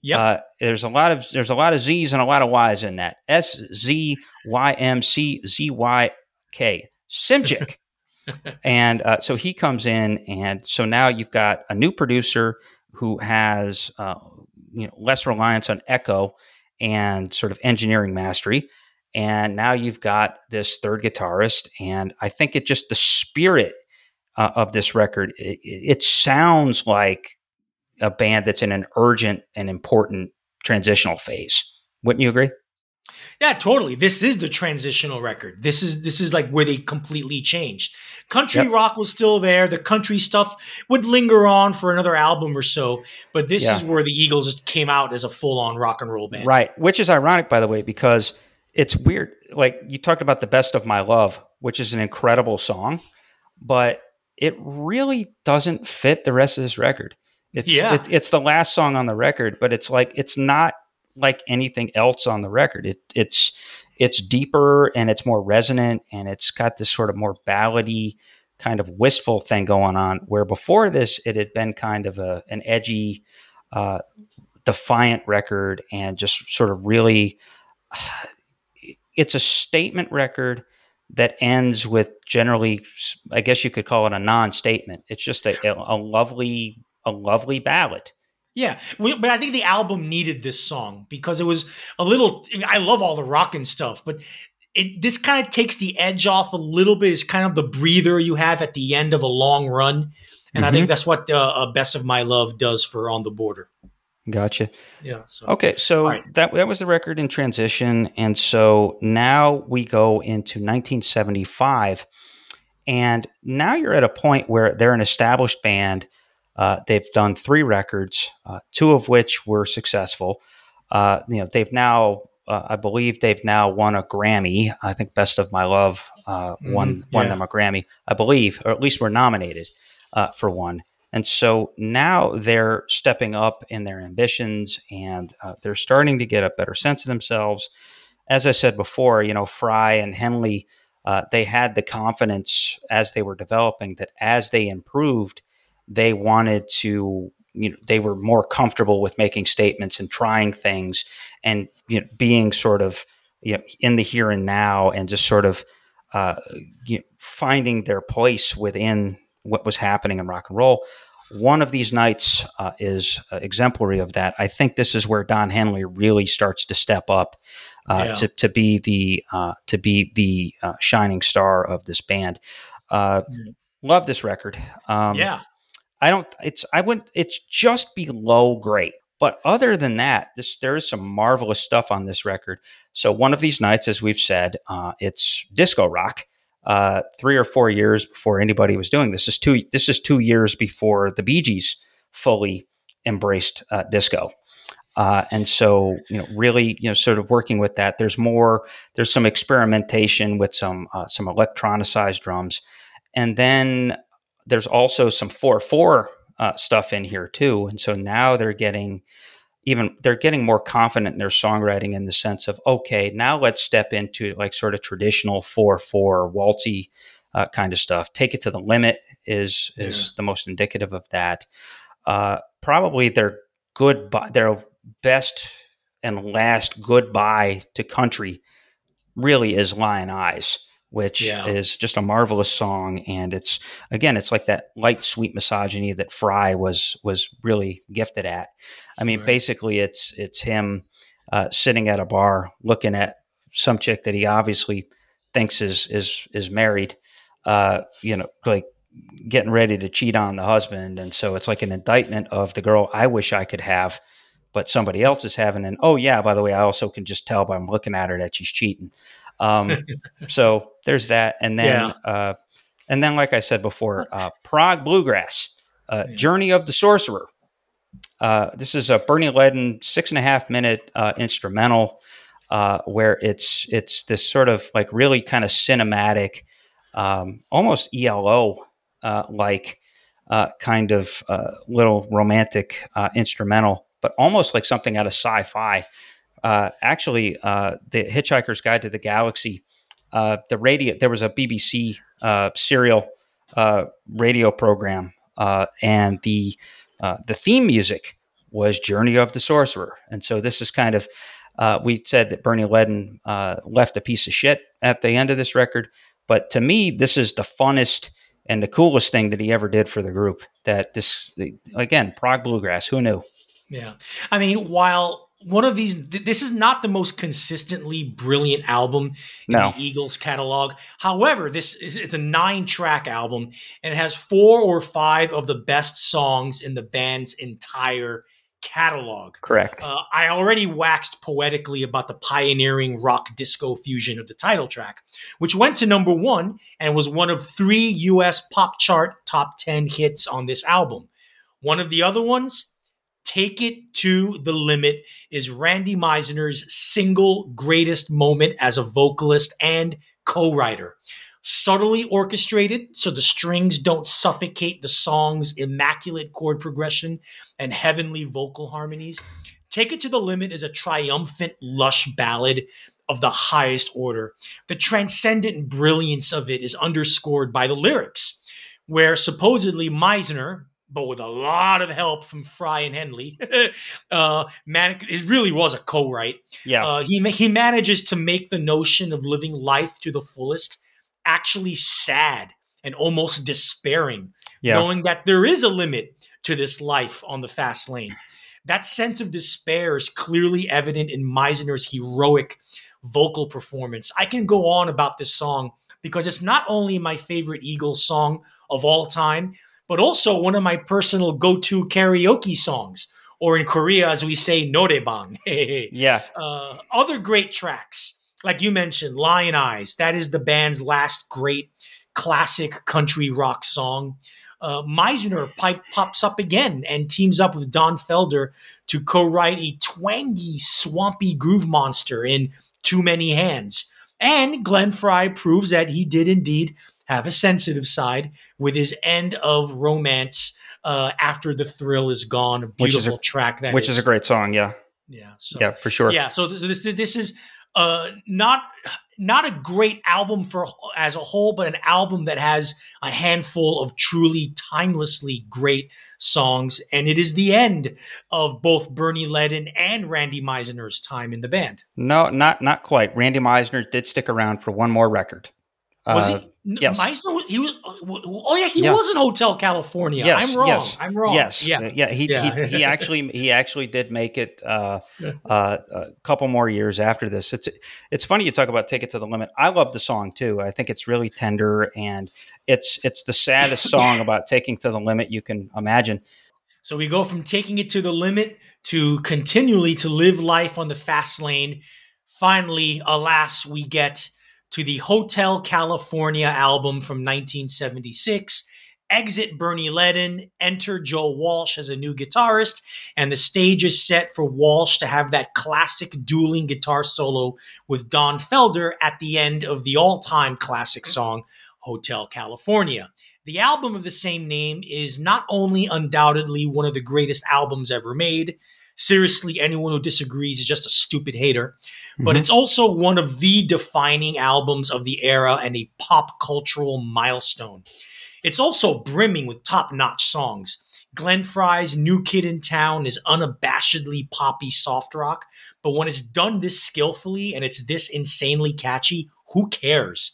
Yep. Uh, there's a lot of there's a lot of Z's and a lot of Y's in that. S Z Y M C Z Y K. Simchick. and uh, so he comes in, and so now you've got a new producer who has uh, you know less reliance on echo and sort of engineering mastery. And now you've got this third guitarist, and I think it just the spirit uh, of this record. It, it sounds like a band that's in an urgent and important transitional phase. Wouldn't you agree? Yeah, totally. This is the transitional record. This is this is like where they completely changed. Country yep. rock was still there. The country stuff would linger on for another album or so, but this yeah. is where the Eagles came out as a full-on rock and roll band. Right, which is ironic by the way because it's weird. Like you talked about the best of my love, which is an incredible song, but it really doesn't fit the rest of this record. It's yeah. It, it's the last song on the record, but it's like it's not like anything else on the record. It it's it's deeper and it's more resonant and it's got this sort of more ballady kind of wistful thing going on. Where before this, it had been kind of a an edgy, uh, defiant record and just sort of really. It's a statement record that ends with generally, I guess you could call it a non-statement. It's just a, a lovely a lovely ballad. Yeah, but I think the album needed this song because it was a little. I love all the rock and stuff, but it this kind of takes the edge off a little bit. It's kind of the breather you have at the end of a long run, and mm-hmm. I think mm-hmm. that's what the uh, "Best of My Love" does for "On the Border." Gotcha. Yeah. So. Okay, so right. that that was the record in transition, and so now we go into 1975, and now you're at a point where they're an established band uh, they've done three records, uh, two of which were successful. Uh, you know, they've now, uh, I believe, they've now won a Grammy. I think "Best of My Love" uh, mm, won yeah. won them a Grammy, I believe, or at least were nominated uh, for one. And so now they're stepping up in their ambitions, and they're starting to get a better sense of themselves. As I said before, you know, Frey and Henley. they had the confidence as they were developing that as they improved, they wanted to you know they were more comfortable with making statements and trying things and you know being sort of you know in the here and now and just sort of uh, you know, finding their place within what was happening in rock and roll. One of these nights uh, is uh, exemplary of that. I think this is where Don Henley really starts to step up uh, yeah. to, to be the uh, to be the uh, shining star of this band. Mm. Love this record. Um, yeah, I don't. It's I wouldn't. It's just below great. But other than that, this there is some marvelous stuff on this record. So one of these nights, as we've said, uh, it's disco rock. Uh, three or four years before anybody was doing this. this is two. This is two years before the Bee Gees fully embraced uh, disco. Uh, and so, you know, really, you know, sort of working with that. There's more. There's some experimentation with some uh, some electronicized drums, and then there's also some four four uh, stuff in here too, and so now they're getting even they're getting more confident in their songwriting in the sense of okay, now let's step into like sort of traditional four four waltzy uh, kind of stuff. Take it to the limit is is yeah. the most indicative of that. Uh, probably their good their best and last goodbye to country really is Lyin' Eyes which yeah. is just a marvelous song. And it's again, it's like that light, sweet misogyny that Frey was was really gifted at. I mean, right. basically, it's it's him uh, sitting at a bar looking at some chick that he obviously thinks is is is married. Uh, you know, like getting ready to cheat on the husband, and so it's like an indictment of the girl I wish I could have. But somebody else is having, and oh yeah, by the way, I also can just tell by looking at her that she's cheating. Um, so there's that, and then yeah. uh, and then like I said before, uh, Prog Bluegrass, uh, yeah. Journey of the Sorcerer. Uh, this is a Bernie Leadon six and a half minute uh, instrumental uh, where it's it's this sort of like really kind of cinematic, um, almost ELO like kind of little romantic instrumental, but almost like something out of sci-fi uh, actually uh, the Hitchhiker's Guide to the Galaxy. Uh, the radio there was a BBC uh, serial uh, radio program, uh, and the the theme music was Journey of the Sorcerer. And so this is kind of, we said that Bernie Leadon uh, left a piece of shit at the end of this record. But to me, this is the funnest and the coolest thing that he ever did for the group. That this, again, prog bluegrass, who knew? Yeah. I mean, while one of these this is not the most consistently brilliant album in No. the eagles catalog however this is it's a nine track album and it has four or five of the best songs in the band's entire catalog Correct. uh, I already waxed poetically about the pioneering rock disco fusion of the title track, which went to number one and was one of three US pop chart top 10 hits on this album. One of the other ones, Take It to the Limit, is Randy Meisner's single greatest moment as a vocalist and co writer. Subtly orchestrated so the strings don't suffocate the song's immaculate chord progression and heavenly vocal harmonies. Take It to the Limit is a triumphant, lush ballad of the highest order. The transcendent brilliance of it is underscored by the lyrics, where supposedly Meisner, but with a lot of help from Frey and Henley, uh, man, it really was a co-write. Yeah. Uh, he he manages to make the notion of living life to the fullest actually sad and almost despairing yeah. knowing that there is a limit to this life on the fast lane. That sense of despair is clearly evident in Meisner's heroic vocal performance. I can go on about this song because it's not only my favorite Eagles song of all time, but also one of my personal go to karaoke songs, or in Korea, as we say, noraebang. yeah. uh, other great tracks, like you mentioned, Lyin' Eyes. That is the band's last great classic country rock song. Uh, Meisner pipe pops up again and teams up with Don Felder to co-write a twangy, swampy groove monster in Too Many Hands. And Glenn Frey proves that he did indeed have a sensitive side with his end of romance uh, after the thrill is gone. A Which is a- track that Which is a great song. Yeah. yeah. So Yeah, for sure. yeah so this this is uh not not a great album for as a whole but an album that has a handful of truly timelessly great songs and it is the end of both Bernie Leadon and Randy Meisner's time in the band No, not not quite. Randy Meisner did stick around for one more record. Was Uh, he N- yes. Meisner he was oh yeah he Yeah. was in Hotel California Yes, I'm wrong yes, I'm wrong Yes, yeah yeah. He, Yeah. he he actually he actually did make it uh, uh, a couple more years after this. It's it's funny you talk about "Take It to the Limit." I love the song too. I think it's really tender and it's it's the saddest song about taking to the limit you can imagine. So we go from taking it to the limit to continually to live life on the fast lane. Finally, alas, we get to the Hotel California album from 1976. Exit Bernie Leadon, enter Joe Walsh as a new guitarist, and the stage is set for Walsh to have that classic dueling guitar solo with Don Felder at the end of the all time classic mm-hmm. song, Hotel California. The album of the same name is not only undoubtedly one of the greatest albums ever made. Seriously, anyone who disagrees is just a stupid hater. But Mhm. it's also one of the defining albums of the era and a pop cultural milestone. It's also brimming with top notch songs. Glenn Frey's New Kid in Town is unabashedly poppy soft rock, but when it's done this skillfully and it's this insanely catchy, who cares?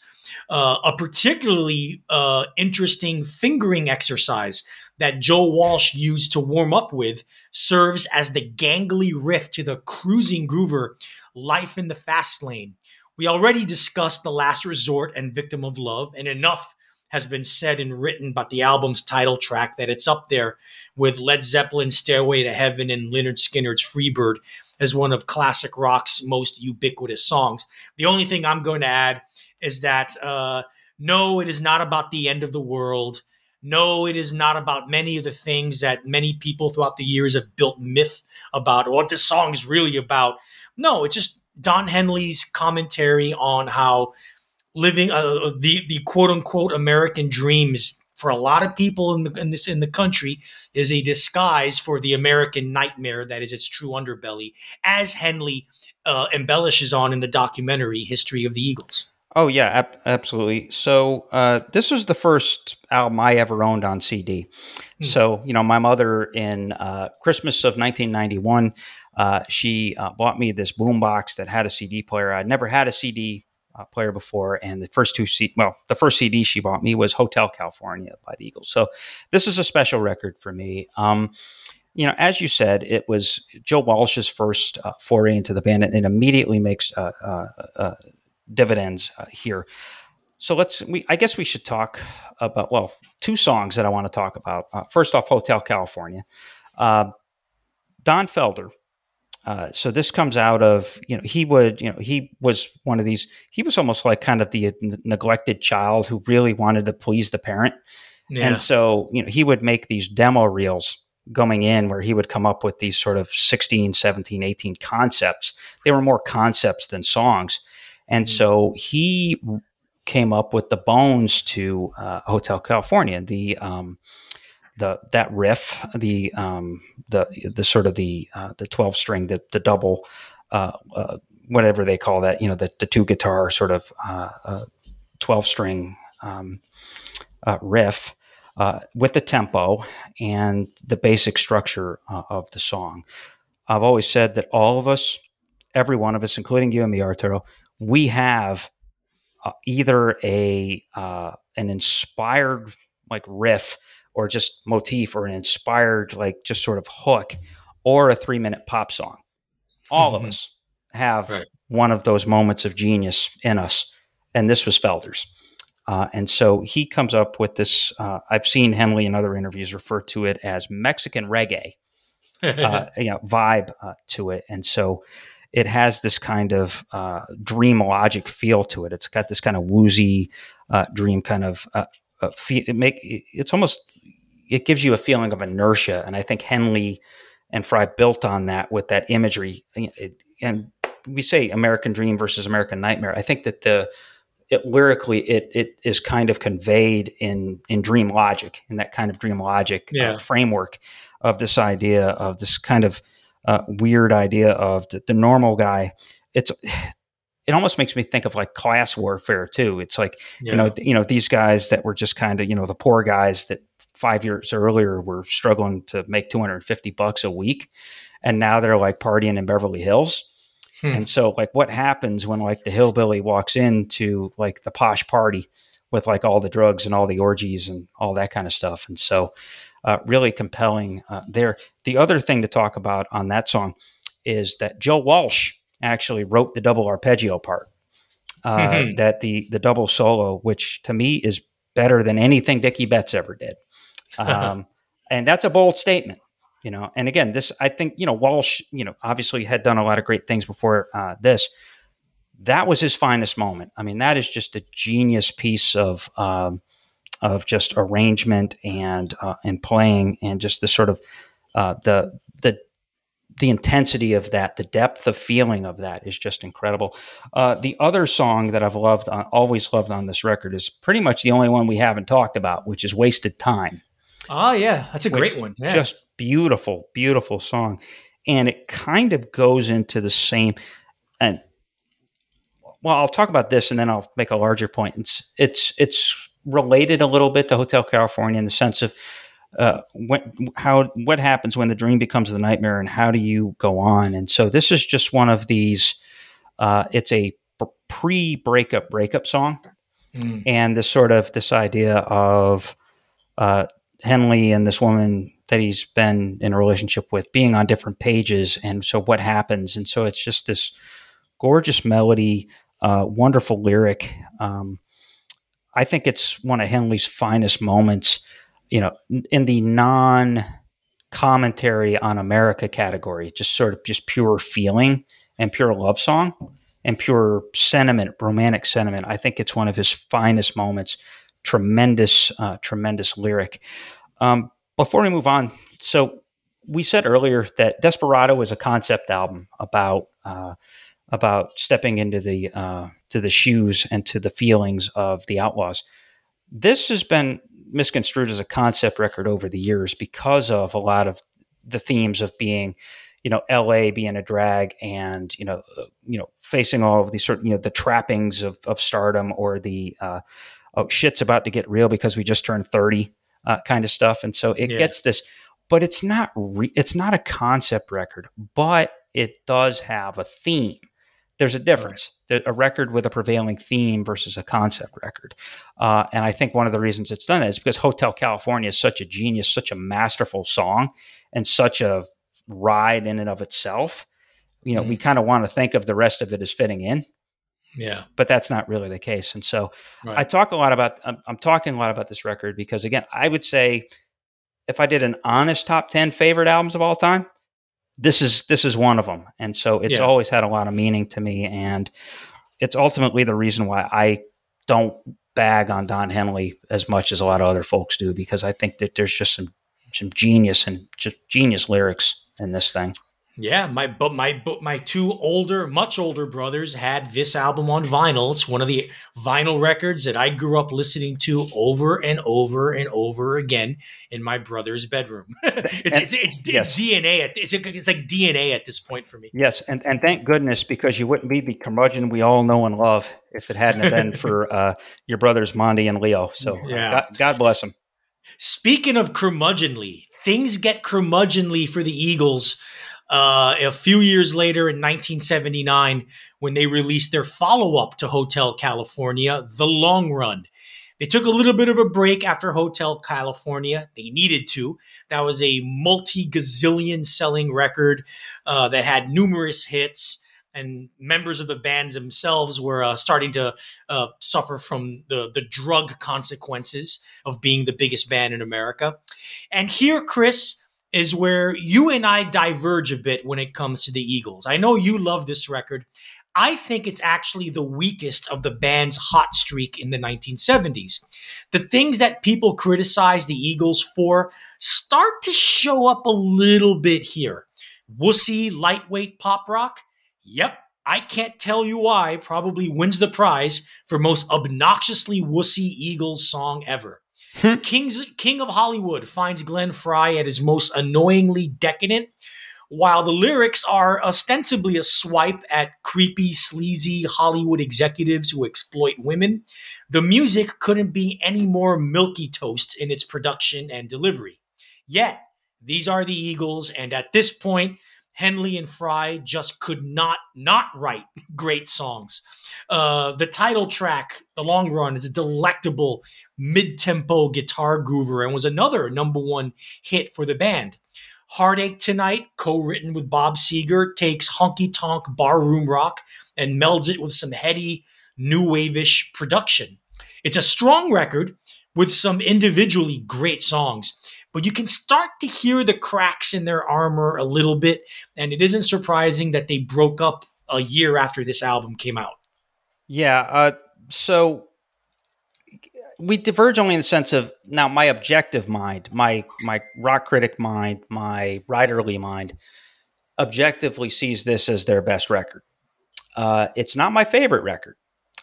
uh, a particularly uh, interesting fingering exercise that Joe Walsh used to warm up with serves as the gangly riff to the cruising groover Life in the Fast Lane. We already discussed The Last Resort and Victim of Love, and enough has been said and written about the album's title track that it's up there with Led Zeppelin's Stairway to Heaven and Lynyrd Skynyrd's Freebird as one of classic rock's most ubiquitous songs. The only thing I'm going to add is that uh, no, it is not about the end of the world. No, it is not about many of the things that many people throughout the years have built myth about or what this song is really about. No, it's just Don Henley's commentary on how living uh, the the quote unquote American dreams for a lot of people in, the, in this in the country is a disguise for the American nightmare that is its true underbelly, as Henley uh, embellishes on in the documentary History of the Eagles. Oh yeah, ab- absolutely. So uh, this was the first album I ever owned on CD. Hmm. So you know, my mother in uh, Christmas of 1991, uh, she uh, bought me this boombox that had a CD player. I'd never had a CD uh, player before, and the first two C- well, the first CD she bought me was Hotel California by the Eagles. So this is a special record for me. Um, you know, as you said, it was Joe Walsh's first uh, foray into the band, and it immediately makes uh, uh, uh dividends uh, here. So let's. We, I guess we should talk about well, two songs that I want to talk about. Uh, first off, Hotel California. Don Felder. so this comes out of you know he would you know he was one of these he was almost like kind of the neglected child who really wanted to please the parent yeah. and so you know he would make these demo reels going in where he would come up with these sort of 16 17 18 concepts they were more concepts than songs and mm-hmm. so he came up with the bones to uh, hotel california the um, the that riff the um, the the sort of the uh, the 12 string the, the double uh, uh, whatever they call that you know the, the two guitar sort of uh, uh, 12 string um, riff uh, with the tempo and the basic structure uh, of the song. I've always said that all of us, every one of us, including you and me, Arturo, we have uh, either a uh, an inspired like riff or just motif or an inspired like just sort of hook or a three minute pop song. All mm-hmm. of us have right. one of those moments of genius in us, and this was Felder's. Uh, and so he comes up with this. Uh, I've seen Henley in other interviews refer to it as Mexican reggae, uh, you know, vibe uh, to it. And so it has this kind of uh, dream logic feel to it. It's got this kind of woozy uh, dream kind of feel. It make it's almost it gives you a feeling of inertia. And I think Henley and Fry built on that with that imagery. And we say American Dream versus American Nightmare. I think that the it, lyrically it it is kind of conveyed in in dream logic in that kind of dream logic uh, yeah. uh, framework of this idea of this kind of uh, weird idea of the, the, normal guy it's it almost makes me think of like class warfare too it's like yeah. you know you know these guys that were just kind of you know the poor guys that five years earlier were struggling to make 250 bucks a week and now they're like partying in beverly hills Hmm. And so, like, what happens when like the hillbilly walks into like the posh party with like all the drugs and all the orgies and all that kind of stuff? And so, uh, really compelling uh, there. The other thing to talk about on that song is that Joe Walsh actually wrote the double arpeggio part. Uh, mm-hmm. That the the double solo, which to me is better than anything Dickey Betts ever did, um, and that's a bold statement you know and again this i think you know walsh you know obviously had done a lot of great things before uh, this that was his finest moment i mean that is just a genius piece of um, of just arrangement and uh, and playing and just the sort of uh, the the the intensity of that, the depth of feeling of that is just incredible. Uh, the other song that I've loved, uh, always loved on this record, is pretty much the only one we haven't talked about, which is "Wasted Time." Oh yeah, that's a great one. Yeah. Just beautiful, beautiful song, and it kind of goes into the same. And well, I'll talk about this, and then I'll make a larger point. It's it's it's related a little bit to Hotel California in the sense of uh, when, how what happens when the dream becomes the nightmare, and how do you go on? And so this is just one of these. Uh, it's a pre-breakup breakup song, mm. and this sort of this idea of uh, Henley and this woman that he's been in a relationship with being on different pages. And so what happens? And so it's just this gorgeous melody, uh, wonderful lyric. Um, I think it's one of Henley's finest moments, you know, in the non commentary on America category, just sort of just pure feeling and pure love song and pure sentiment, romantic sentiment. I think it's one of his finest moments tremendous, uh, tremendous lyric. Um, before we move on, so we said earlier that Desperado is a concept album about uh, about stepping into the uh, to the shoes and to the feelings of the Outlaws. This has been misconstrued as a concept record over the years because of a lot of the themes of being, you know L.A. being a drag and you know uh, you know facing all of these sort you know the trappings of of stardom or the uh, oh shit's about to get real because we just turned thirty uh, kind of stuff, and so it yeah. gets this, but it's not re- it's not a concept record, but it does have a theme. There's a difference. A record with a prevailing theme versus a concept record. Uh, and I think one of the reasons it's done is because Hotel California is such a genius, such a masterful song, and such a ride in and of itself. You know, mm-hmm. we kind of want to think of the rest of it as fitting in. Yeah. But that's not really the case. And so right. I talk a lot about, I'm, I'm talking a lot about this record because, again, I would say if I did an honest top 10 favorite albums of all time, this is this is one of them. And so it's yeah. always had a lot of meaning to me. And it's ultimately the reason why i don't bag on don henley as much as a lot of other folks do because i think that there's just some some genius and just genius lyrics in this thing yeah, my but my but my two older, much older brothers had this album on vinyl. It's one of the vinyl records that I grew up listening to over and over and over again in my brother's bedroom. it's, and, it's, it's, it's yes. DNA. At, it's, it's like DNA at this point for me. Yes, and and thank goodness because you wouldn't be the curmudgeon we all know and love if it hadn't been for uh, your brothers Monty and Leo. So yeah. God, God bless them. Speaking of curmudgeonly, things get curmudgeonly for the Eagles uh, a few years later in 1979 when they released their follow up to Hotel California, The Long Run. They took a little bit of a break after Hotel California. They needed to. That was a multi gazillion selling record uh, that had numerous hits, and members of the bands themselves were uh, starting to uh, suffer from the, the drug consequences of being the biggest band in America. And here, Chris, is where you and I diverge a bit when it comes to the Eagles. I know you love this record. I think it's actually the weakest of the band's hot streak in the 1970s. The things that people criticize the Eagles for start to show up a little bit here. Wussy, lightweight pop rock? Yep, I can't tell you why, probably wins the prize for most obnoxiously wussy Eagles song ever. Hmm. King's King of Hollywood finds Glenn Frey at his most annoyingly decadent, while the lyrics are ostensibly a swipe at creepy, sleazy Hollywood executives who exploit women. The music couldn't be any more milky toast in its production and delivery. Yet, these are the Eagles, and at this point, Henley and Frey just could not not write great songs. Uh, the title track, The Long Run, is a delectable mid-tempo guitar groover and was another number one hit for the band. Heartache Tonight, co-written with Bob Seger, takes honky tonk barroom rock and melds it with some heady new wave-ish production. It's a strong record with some individually great songs but you can start to hear the cracks in their armor a little bit. And it isn't surprising that they broke up a year after this album came out. Yeah. Uh, so we diverge only in the sense of now my objective mind, my my rock critic mind, my writerly mind, objectively sees this as their best record. Uh, it's not my favorite record.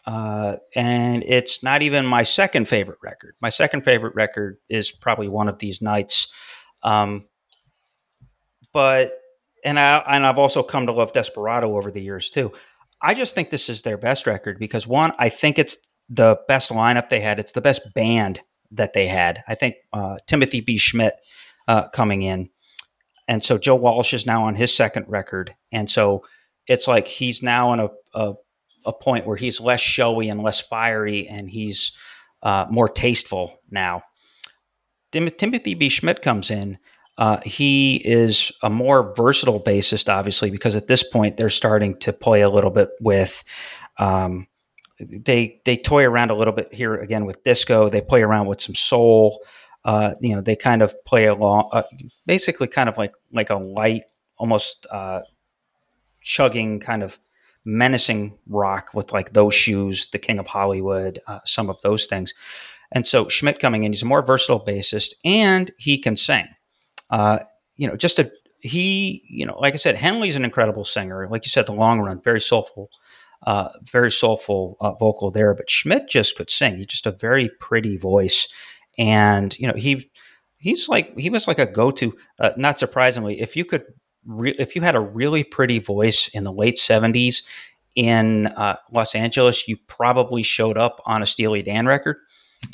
Uh, and it's not even my second favorite record. My second favorite record is probably one of these nights. Um, but and I and I've also come to love Desperado over the years too. I just think this is their best record because one, I think it's the best lineup they had. It's the best band that they had. I think uh, Timothy B. Schmit uh, coming in, and so Joe Walsh is now on his second record, and so it's like he's now in a, a a point where he's less showy and less fiery, and he's uh, more tasteful now. Tim- Timothy B. Schmit comes in. Uh, he is a more versatile bassist, obviously, because at this point they're starting to play a little bit with. Um, they they toy around a little bit here again with disco. They play around with some soul. Uh, you know, they kind of play along, uh, basically, kind of like like a light, almost uh, chugging kind of menacing rock with like those shoes, the King of Hollywood, uh, some of those things. And so Schmit coming in, he's a more versatile bassist and he can sing. Uh, you know, just a he, you know, like I said, Henley's an incredible singer. Like you said, the long run, very soulful, uh, very soulful uh, vocal there. But Schmit just could sing. He's just a very pretty voice, and you know, he he's like he was like a go to. Uh, not surprisingly, if you could re- if you had a really pretty voice in the late '70s in uh, Los Angeles, you probably showed up on a Steely Dan record.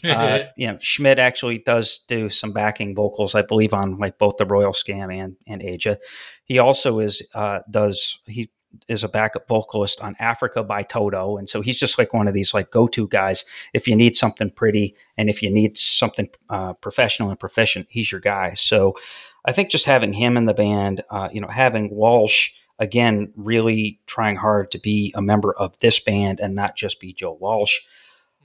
Uh, you know, Schmit actually does do some backing vocals, I believe, on like both the Royal Scam and and Aja. He also is uh, does he is a backup vocalist on Africa by Toto, and so he's just like one of these like go to guys. If you need something pretty and if you need something uh, professional and proficient, he's your guy. So I think just having him in the band, uh, you know, having Walsh again, really trying hard to be a member of this band and not just be Joe Walsh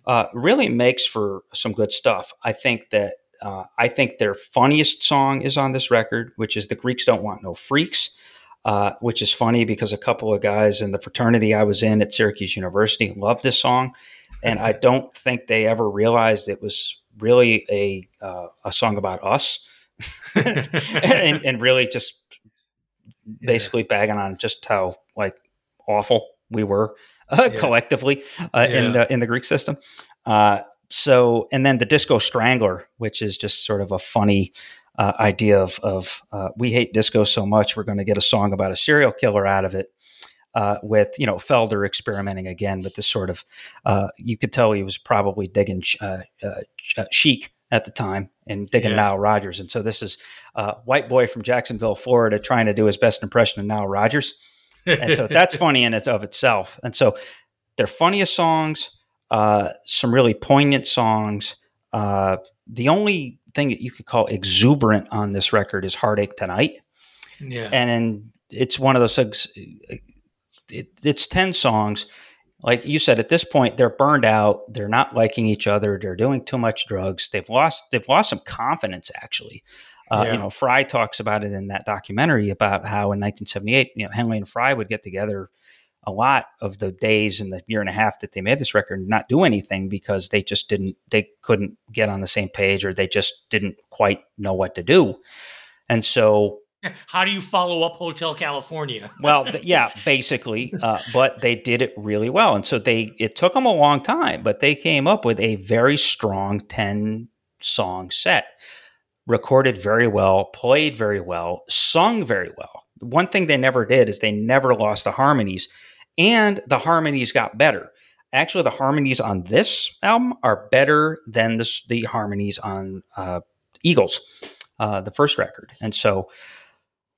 uh, really makes for some good stuff. I think that uh, I think their funniest song is on this record, which is "The Greeks Don't Want No Freaks," uh, which is funny because a couple of guys in the fraternity I was in at Syracuse University loved this song, and I don't think they ever realized it was really a uh, a song about us, and, and, really just basically bagging on just how like awful we were yeah. collectively uh, yeah. in the in the Greek system. Uh, so, and then the Disco Strangler, which is just sort of a funny uh, idea of, of uh, we hate disco so much, we're going to get a song about a serial killer out of it. Uh, with you know Felder experimenting again with this sort of, you could tell he was probably digging Chic at the time and digging yeah. Nile Rodgers, and so this is a white boy from Jacksonville, Florida, trying to do his best impression of Nile Rodgers and so that's funny in and of itself. And so their funniest songs, uh, some really poignant songs. Uh, the only thing that you could call exuberant on this record is "Heartache Tonight." Yeah, and it's one of those. It, it's ten songs. Like you said, at this point, they're burned out. They're not liking each other. They're doing too much drugs. They've lost. They've lost some confidence, actually. Uh, yeah. You know, Frey talks about it in that documentary about how in 1978, you know, Henley and Frey would get together a lot of the days in the year and a half that they made this record and not do anything because they just didn't, they couldn't get on the same page or they just didn't quite know what to do. And so how do you follow up Hotel California? well, yeah, basically, uh, but they did it really well, and so they it took them a long time, but they came up with a very strong ten song set recorded very well, played very well, sung very well. One thing they never did is they never lost the harmonies, and the harmonies got better. Actually, the harmonies on this album are better than the, the harmonies on uh, Eagles, uh, the first record. And so,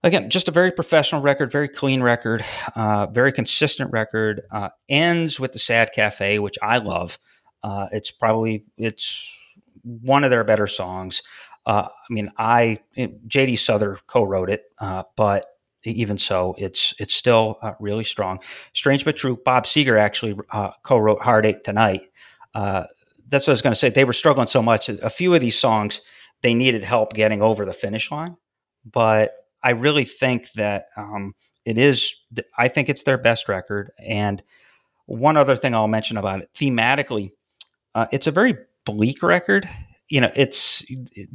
again, just a very professional record, very clean record, uh, very consistent record. Uh, ends with the Sad Cafe, which I love. Uh, it's probably it's one of their better songs. Uh, I mean, I J.D. Souther co-wrote it, uh, but even so, it's it's still uh, really strong. Strange but true. Bob Seger actually uh, co-wrote "Heartache Tonight." Uh, that's what I was going to say. They were struggling so much. A few of these songs they needed help getting over the finish line, but I really think that um, it is. I think it's their best record. And one other thing I'll mention about it thematically, uh, it's a very bleak record you know, it's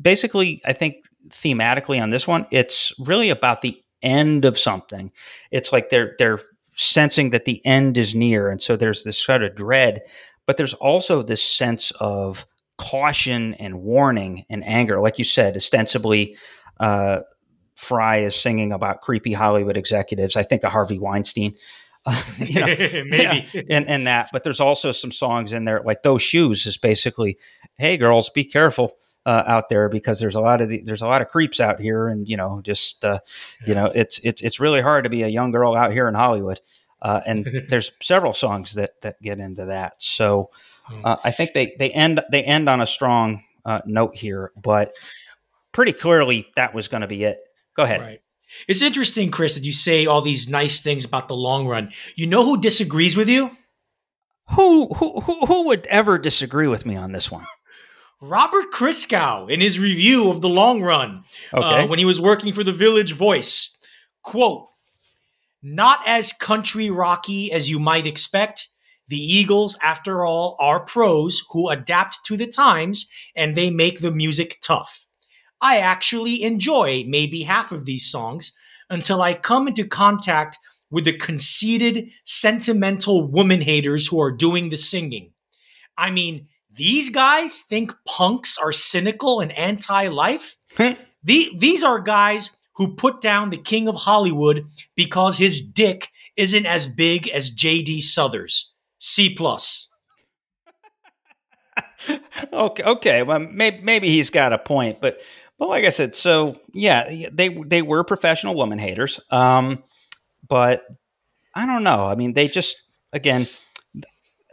basically, I think thematically on this one, it's really about the end of something. It's like they're they're sensing that the end is near, and so there's this sort of dread, but there's also this sense of caution and warning and anger. Like you said, ostensibly, uh, Frey is singing about creepy Hollywood executives. I think of Harvey Weinstein. you know, maybe yeah, and, and that but there's also some songs in there like those shoes is basically hey girls be careful uh, out there because there's a lot of the, there's a lot of creeps out here and you know just uh, yeah. you know it's it's it's really hard to be a young girl out here in Hollywood uh, and there's several songs that that get into that so hmm. uh, I think they they end they end on a strong uh, note here but pretty clearly that was going to be it go ahead right. It's interesting, Chris, that you say all these nice things about the long run. You know who disagrees with you? Who who who, who would ever disagree with me on this one? Robert Christgau in his review of the long run uh, okay. uh, when he was working for the Village Voice. Quote, not as country rocky as you might expect. The Eagles, after all, are pros who adapt to the times and they make the music tough. I actually enjoy maybe half of these songs until I come into contact with the conceited, sentimental woman haters who are doing the singing. I mean, these guys think punks are cynical and anti life. the, these are guys who put down the king of Hollywood because his dick isn't as big as J.D. Souther's. C plus. okay, okay. Well, maybe maybe he's got a point, but but like I said, so yeah, they they were professional woman haters. Um, but I don't know. I mean, they just again,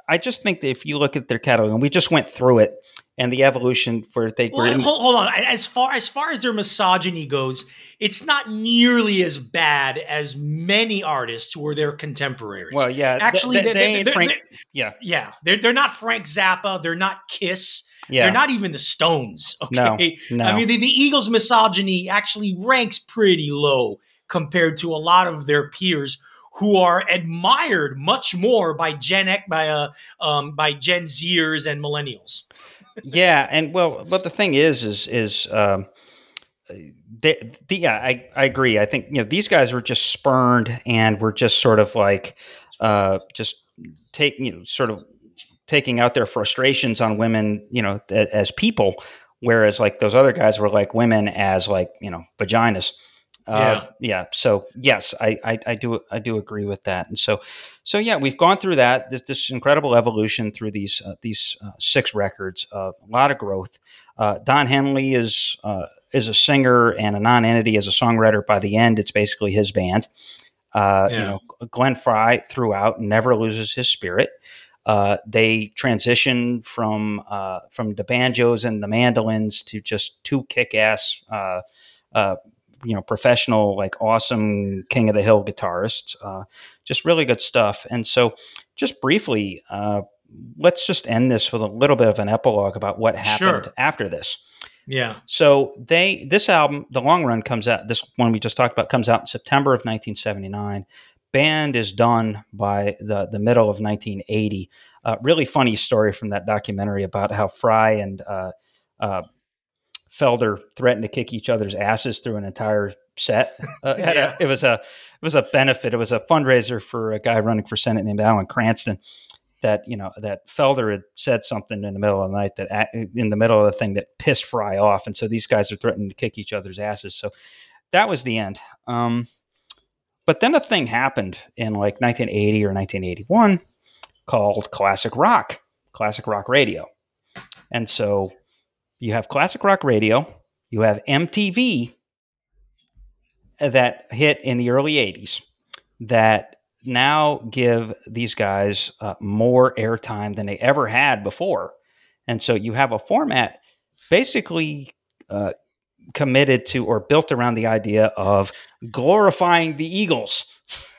I just think that if you look at their catalog, and we just went through it, and the evolution for they well, in, hold, hold, on. As far as far as their misogyny goes, it's not nearly as bad as many artists who are their contemporaries. Well, yeah, actually, they, they, they, they, Frank, yeah, yeah, they're they're not Frank Zappa. They're not Kiss. Yeah. They're not even the Stones. Okay, no, no. I mean the, the Eagles' misogyny actually ranks pretty low compared to a lot of their peers who are admired much more by Gen X, by uh, um, by Gen Zers and millennials. yeah, and well, but the thing is, is is um, they, the, yeah, I I agree. I think you know these guys were just spurned and were just sort of like uh, just taking you know sort of taking out their frustrations on women, you know, as people, whereas like those other guys were like women as like you know vaginas. Uh, yeah. yeah. So yes, I, I, I, do I do agree with that. And so so yeah, we've gone through that this, this incredible evolution through these uh, these uh, six records. Uh, a lot of growth. Uh, Don Henley is uh, is a singer and a non-entity as a songwriter. By the end, it's basically his band. Yeah. You know, Glenn Frey throughout never loses his spirit. They transition from from the banjos and the mandolins to just two kick-ass you know professional like awesome king of the hill guitarists. Uh, just really good stuff. And so just briefly uh, let's just end this with a little bit of an epilogue about what happened sure. after this. Yeah. So they this album the long run comes out this one we just talked about comes out in september of 1979 band is done by the the middle of 1980 uh, really funny story from that documentary about how Frey and uh, uh, Felder threatened to kick each other's asses through an entire set. Uh, yeah. a, it was a it was a benefit. It was a fundraiser for a guy running for Senate named Alan Cranston. That you know that Felder had said something in the middle of the night that in the middle of the thing that pissed Frey off, and so these guys are threatening to kick each other's asses. So that was the end. Um, but then a thing happened in like 1980 or 1981 called classic rock, classic rock radio, and so you have classic rock radio, you have MTV that hit in the early 80s that now give these guys uh, more airtime than they ever had before. And so you have a format basically uh, committed to or built around the idea of glorifying the Eagles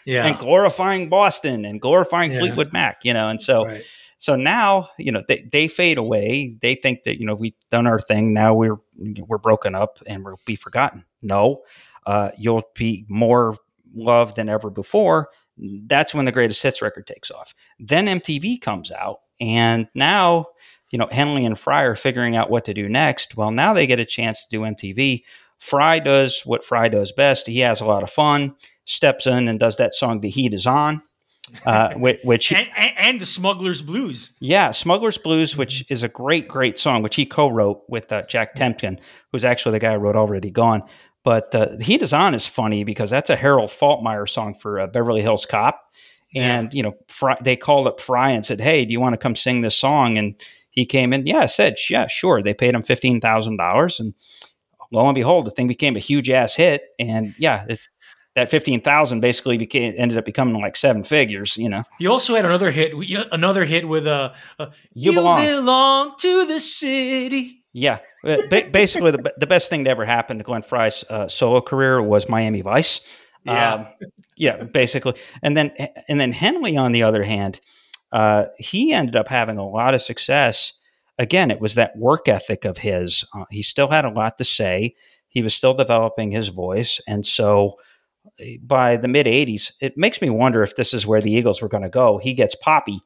yeah. and glorifying Boston and glorifying yeah. Fleetwood Mac, you know, and so right. So now, you know, they, they fade away. They think that, you know, we've done our thing. Now we're, we're broken up and we'll be forgotten. No, uh, you'll be more loved than ever before. That's when the greatest hits record takes off. Then MTV comes out and now, you know, Henley and Frey are figuring out what to do next. Well, now they get a chance to do MTV. Frey does what Frey does best. He has a lot of fun, steps in and does that song, The Heat Is On uh, which, and, and, the Smuggler's Blues. Yeah, Smuggler's Blues, which is a great, great song, which he co-wrote with uh, Jack Tempchin, who's actually the guy who wrote Already Gone. But uh, Heat Is On is funny because that's a Harold Faltermeyer song for uh, Beverly Hills Cop. And, yeah. you know, Frey, they called up Frey and said, hey, do you want to come sing this song? And he came in. Yeah, I said, yeah, sure. They paid him $15,000. And lo and behold, the thing became a huge ass hit. And yeah, it, that 15,000 basically became ended up becoming like seven figures, you know. You also had another hit another hit with a uh, uh, you, you belong. belong. to the city. Yeah. Uh, basically the, the best thing to ever happen to Glenn Frey's uh, solo career was Miami Vice. Yeah. Um, yeah, basically. And then and then Henley on the other hand, uh, he ended up having a lot of success. Again, it was that work ethic of his. Uh, he still had a lot to say. He was still developing his voice and so by the mid 80s, it makes me wonder if this is where the Eagles were going to go. He gets Poppy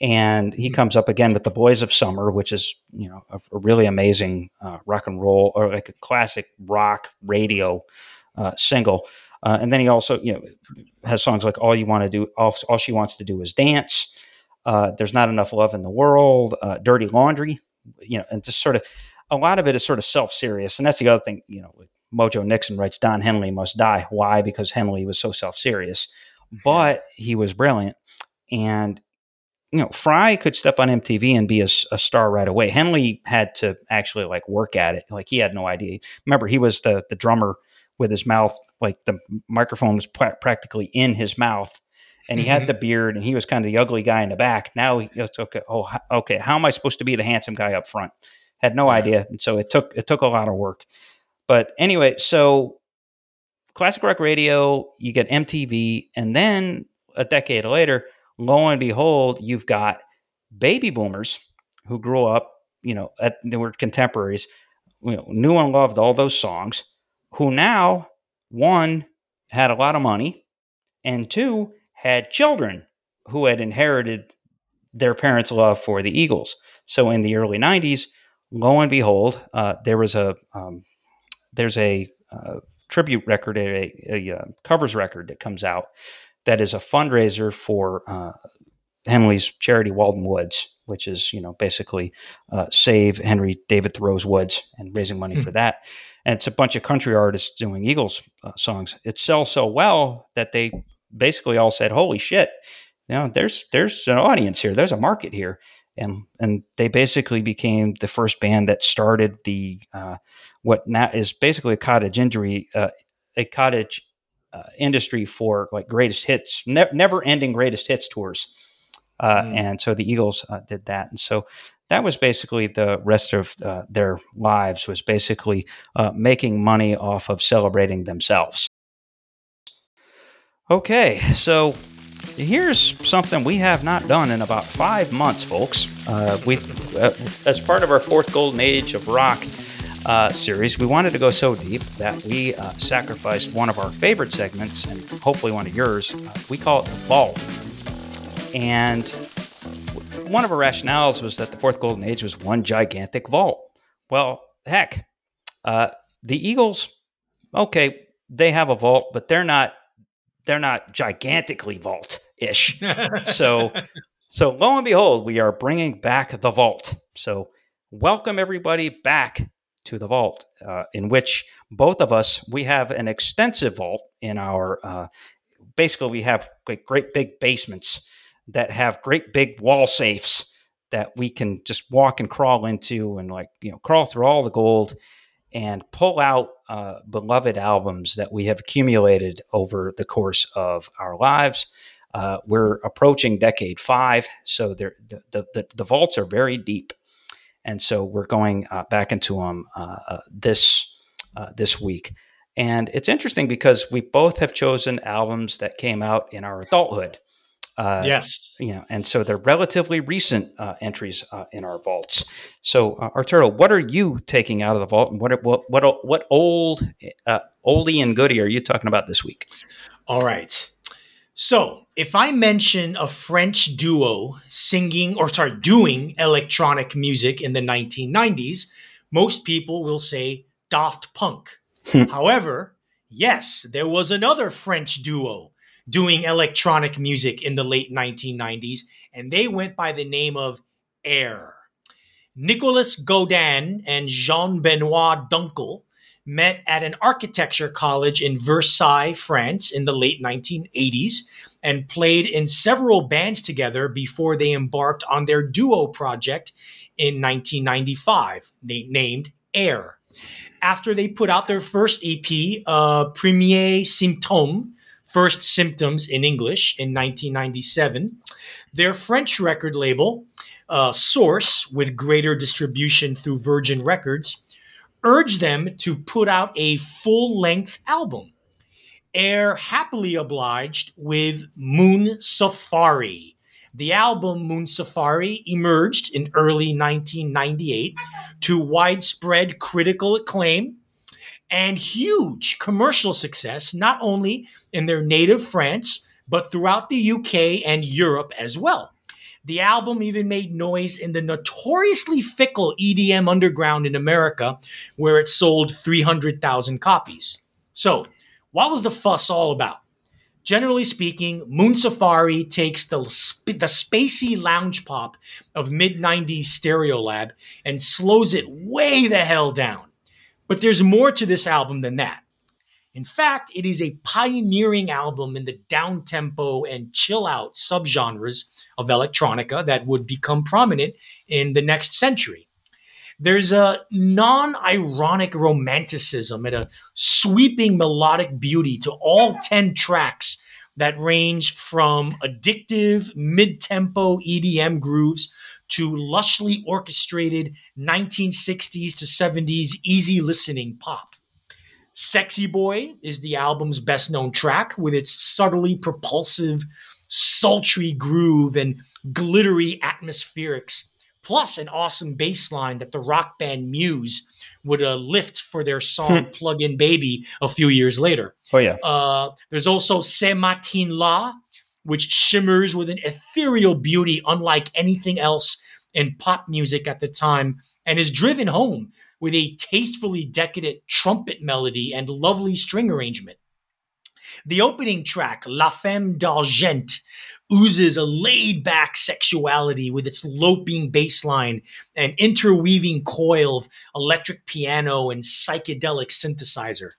and he hmm. comes up again with the Boys of Summer, which is, you know, a, a really amazing uh, rock and roll or like a classic rock radio uh, single. Uh, and then he also, you know, has songs like "All You Want to Do," all, all, she wants to do is dance. Uh, There's not enough love in the world. Uh, Dirty Laundry, you know, and just sort of a lot of it is sort of self serious, and that's the other thing. You know, Mojo Nixon writes, Don Henley must die. Why? Because Henley was so self serious, but he was brilliant. And, you know, Frey could step on MTV and be a, a, star right away. Henley had to actually like work at it. Like he had no idea. Remember, he was the, the drummer with his mouth, like the microphone was pra- practically in his mouth. And he mm-hmm. had the beard and he was kind of the ugly guy in the back. Now it's okay. Oh, okay. How am I supposed to be the handsome guy up front? Had no idea. And so it took, it took a lot of work. But anyway, so classic rock radio, you get MTV, and then a decade later, lo and behold, you've got baby boomers who grew up, you know, at, they were contemporaries, you know, knew and loved all those songs, who now, one, had a lot of money, and two, had children who had inherited their parents' love for the Eagles. So in the early 90s, lo and behold, uh, there was a um, there's a uh, tribute record, a, a, a, uh, covers record that comes out that is a fundraiser for uh, Henley's charity Walden Woods, which is you know basically uh, save Henry David Thoreau's woods and raising money mm-hmm. for that. And it's a bunch of country artists doing Eagles uh, songs. It sells so well that they basically all said, "Holy shit!" You know, there's there's an audience here. There's a market here and and they basically became the first band that started the uh, what now is basically a cottage injury uh, a cottage uh, industry for like greatest hits ne- never ending greatest hits tours uh, mm. and so the Eagles uh, did that and so that was basically the rest of uh, their lives was basically making money off of celebrating themselves okay so Here's something we have not done in about five months, folks. Uh, we, uh, as part of our fourth golden age of rock uh, series, we wanted to go so deep that we uh, sacrificed one of our favorite segments, and hopefully one of yours. Uh, we call it the vault. And one of our rationales was that the fourth golden age was one gigantic vault. Well, heck, uh, the Eagles, okay, they have a vault, but they're not they're not gigantically vault ish. so, so lo and behold, we are bringing back the vault. So, welcome everybody back to the vault, uh, in which both of us we have an extensive vault in our. Uh, basically, we have great, great big basements that have great big wall safes that we can just walk and crawl into, and like you know, crawl through all the gold and pull out uh, beloved albums that we have accumulated over the course of our lives. Uh, we're approaching decade five, so the, the, the, the, vaults are very deep. And so we're going uh, back into them uh, uh, this, uh, this week. And it's interesting because we both have chosen albums that came out in our adulthood. Uh, yes. You know, and so they're relatively recent uh, entries uh, in our vaults. So, uh, Arturo, what are you taking out of the vault, and what what what what old uh, oldie and goodie are you talking about this week? All right. So, if I mention a French duo singing or sorry, doing electronic music in the 1990s, most people will say Daft Punk. Hmm. However, yes, there was another French duo doing electronic music in the late 1990s, and they went by the name of Air. Nicolas Godin and Jean Benoit Dunkel met at an architecture college in Versailles, France, in the late 1980s and played in several bands together before they embarked on their duo project in 1995, named Air. After they put out their first EP, uh, Premier Symptôme, First Symptoms in English in 1997. Their French record label, uh, Source, with greater distribution through Virgin Records, urged them to put out a full length album. Air happily obliged with Moon Safari. The album Moon Safari emerged in early 1998 to widespread critical acclaim and huge commercial success, not only in their native France, but throughout the UK and Europe as well. The album even made noise in the notoriously fickle EDM underground in America, where it sold 300,000 copies. So, what was the fuss all about? Generally speaking, Moon Safari takes the, the spacey lounge pop of mid 90s Stereolab and slows it way the hell down But there's more to this album than that. In fact, it is a pioneering album in the down tempo and chill out subgenres of electronica that would become prominent in the next century. There's a non ironic romanticism and a sweeping melodic beauty to all 10 tracks that range from addictive mid tempo EDM grooves to lushly orchestrated 1960s to 70s easy listening pop. Sexy Boy is the album's best known track with its subtly propulsive, sultry groove and glittery atmospherics, plus an awesome bass line that the rock band Muse would uh, lift for their song hmm. Plug In Baby a few years later. Oh, yeah. Uh, there's also Ce Matin La, which shimmers with an ethereal beauty unlike anything else in pop music at the time and is driven home with a tastefully decadent trumpet melody and lovely string arrangement. The opening track, La Femme d'Argent, oozes a laid back sexuality with its loping bass line and interweaving coil of electric piano and psychedelic synthesizer.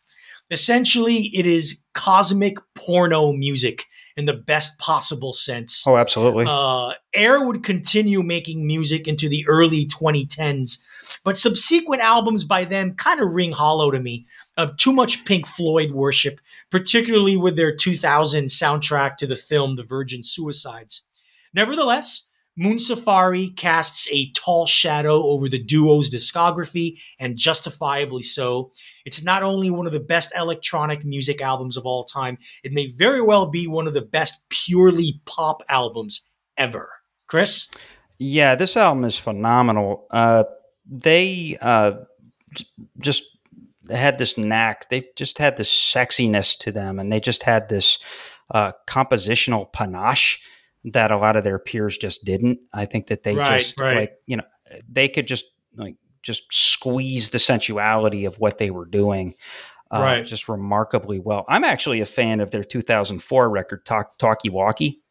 Essentially, it is cosmic porno music in the best possible sense. Oh, absolutely. Uh, Air would continue making music into the early 2010s, but subsequent albums by them kind of ring hollow to me of too much Pink Floyd worship, particularly with their 2000 soundtrack to the film The Virgin Suicides. Nevertheless, Moon Safari casts a tall shadow over the duo's discography, and justifiably so. It's not only one of the best electronic music albums of all time, it may very well be one of the best purely pop albums ever. Chris? Yeah, this album is phenomenal. Uh, they uh, just had this knack. They just had this sexiness to them, and they just had this uh, compositional panache that a lot of their peers just didn't. I think that they right, just right. like you know they could just like just squeeze the sensuality of what they were doing. Uh, right. Just remarkably well. I'm actually a fan of their 2004 record, Talk Talkie Walkie.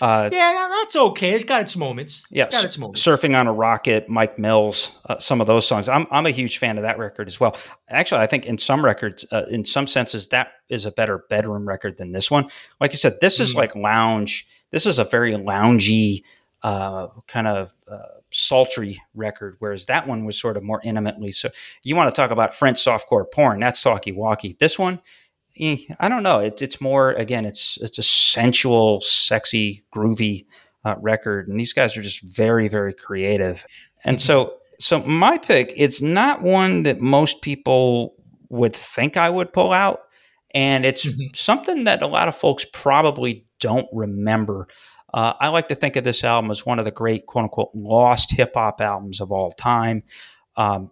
Uh, yeah, that's okay. It's got its moments. It's yeah, got its moments. Surfing on a Rocket, Mike Mills, uh, some of those songs. I'm I'm a huge fan of that record as well. Actually, I think in some records, uh, in some senses, that is a better bedroom record than this one. Like you said, this is mm. like lounge. This is a very loungy, uh, kind of uh, sultry record, whereas that one was sort of more intimately. So you want to talk about French softcore porn? That's Talkie Walkie. This one I don't know. It's it's more again. It's it's a sensual, sexy, groovy uh, record, and these guys are just very very creative. And so so my pick. It's not one that most people would think I would pull out, and it's mm-hmm. something that a lot of folks probably don't remember. Uh, I like to think of this album as one of the great quote unquote lost hip hop albums of all time. Um,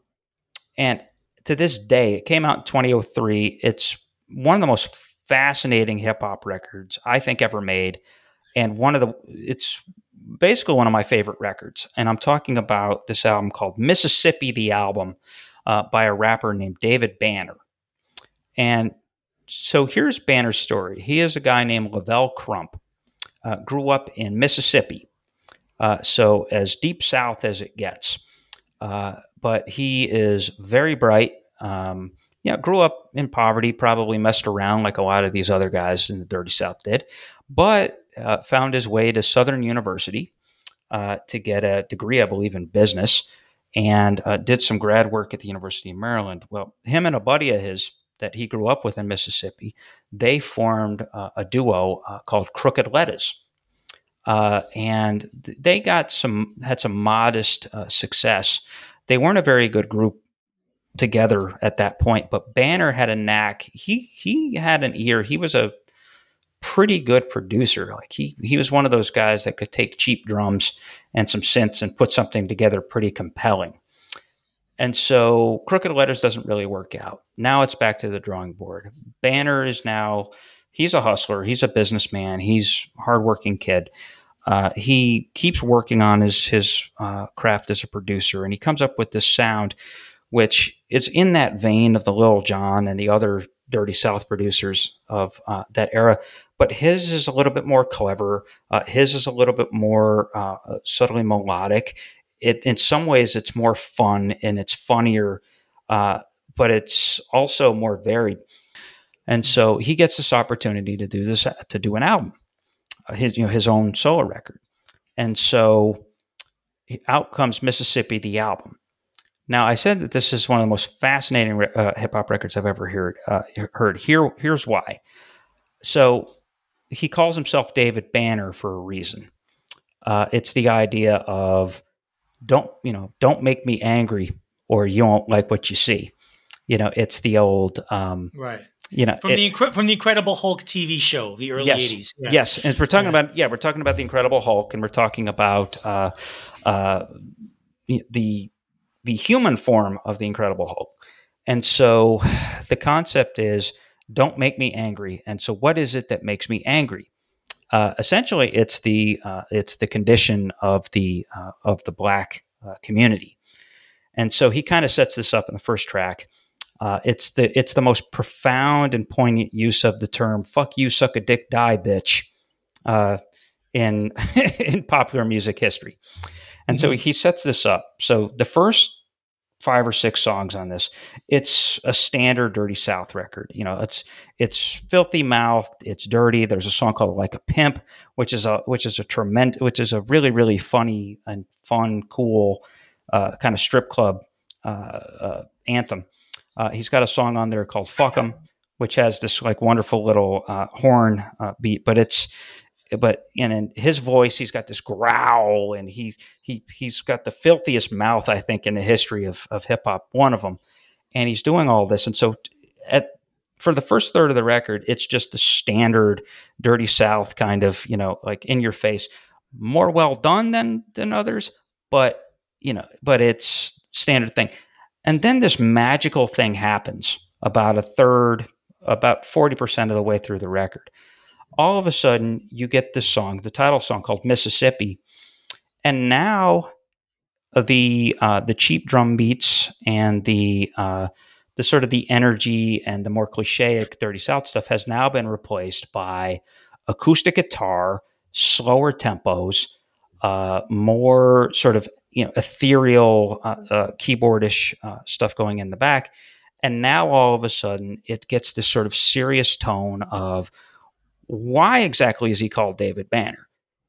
and to this day, it came out in 2003. It's one of the most fascinating hip hop records I think ever made, and one of the it's basically one of my favorite records. And I'm talking about this album called Mississippi, the album, uh, by a rapper named David Banner. And so here's Banner's story. He is a guy named Lavelle Crump. Uh, grew up in Mississippi, uh, so as deep south as it gets. Uh, but he is very bright. Um, you know, grew up in poverty, probably messed around like a lot of these other guys in the dirty South did, but uh, found his way to Southern University uh, to get a degree, I believe, in business, and uh, did some grad work at the University of Maryland. Well, him and a buddy of his that he grew up with in Mississippi, they formed uh, a duo uh, called Crooked Letters. Uh, and they got some had some modest success. They weren't a very good group together at that point. But Banner had a knack. He he had an ear. He was a pretty good producer. Like he he was one of those guys that could take cheap drums and some synths and put something together pretty compelling. And so Crooked Letters doesn't really work out. Now it's back to the drawing board. Banner is now he's a hustler. He's a businessman. He's hardworking kid. Uh, he keeps working on his his uh, craft as a producer, and he comes up with this sound which is in that vein of the Lil Jon and the other Dirty South producers of uh, that era. But his is a little bit more clever. Uh, his is a little bit more uh, subtly melodic. It, in some ways, it's more fun and it's funnier uh, but it's also more varied. And so he gets this opportunity to do this to do an album, uh, his you know his own solo record, and so out comes Mississippi, the album. Now I said that this is one of the most fascinating uh, hip hop records I've ever heard. Uh, heard here, here's why. So he calls himself David Banner for a reason. Uh, it's the idea of don't you know don't make me angry or you won't like what you see. You know, it's the old um, right you know from it, the from the Incredible Hulk TV show, the early yes, '80s. Yeah. Yes, and we're talking yeah. about yeah, we're talking about the Incredible Hulk, and we're talking about uh, uh, the the human form of the Incredible Hulk. And so, the concept is don't make me angry. And so, what is it that makes me angry? Uh, essentially, it's the uh, it's the condition of the uh, of the black uh, community. And so he kind of sets this up in the first track uh, it's the it's the most profound and poignant use of the term "fuck you, suck a dick, die, bitch" uh, in in popular music history. And mm-hmm. so he sets this up. So the first five or six songs on this, it's a standard Dirty South record. You know, it's it's filthy mouth, it's dirty. There's a song called "Like a Pimp," which is a which is a tremendous, which is a really really funny and fun, cool uh, kind of strip club uh, uh, anthem. Uh, he's got a song on there called "Fuck 'Em," which has this like wonderful little uh, horn uh, beat, but it's but in, in, his voice, he's got this growl, and he's he he's got the filthiest mouth I think in the history of of hip hop, one of them, and he's doing all this, and so at for the first third of the record, it's just the standard dirty South kind of you know like in your face, more well done than than others, but you know, but it's standard thing. And then this magical thing happens about a third, about 40% of the way through the record. All of a sudden, you get this song, the title song called Mississippi. And now uh, the uh, the cheap drum beats and the uh, the sort of the energy and the more clichéic Dirty South stuff has now been replaced by acoustic guitar, slower tempos, uh, more sort of you know ethereal uh, uh, keyboardish stuff going in the back and now all of a sudden it gets this sort of serious tone of why exactly is he called david banner?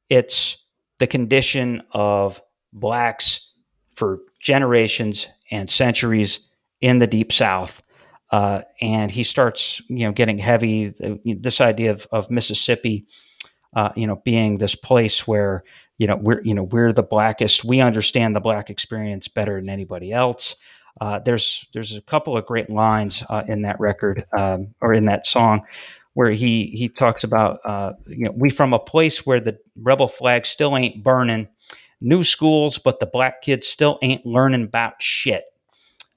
It's the condition of blacks for generations and centuries in the deep south uh, and he starts you know getting heavy. This idea of, of mississippi uh, you know being this place where you know we're you know we're the blackest. We understand the black experience better than anybody else. Uh, there's there's a couple of great lines uh, in that record um, or in that song where he he talks about uh, you know we from a place where the rebel flag still ain't burning new schools but the black kids still ain't learning about shit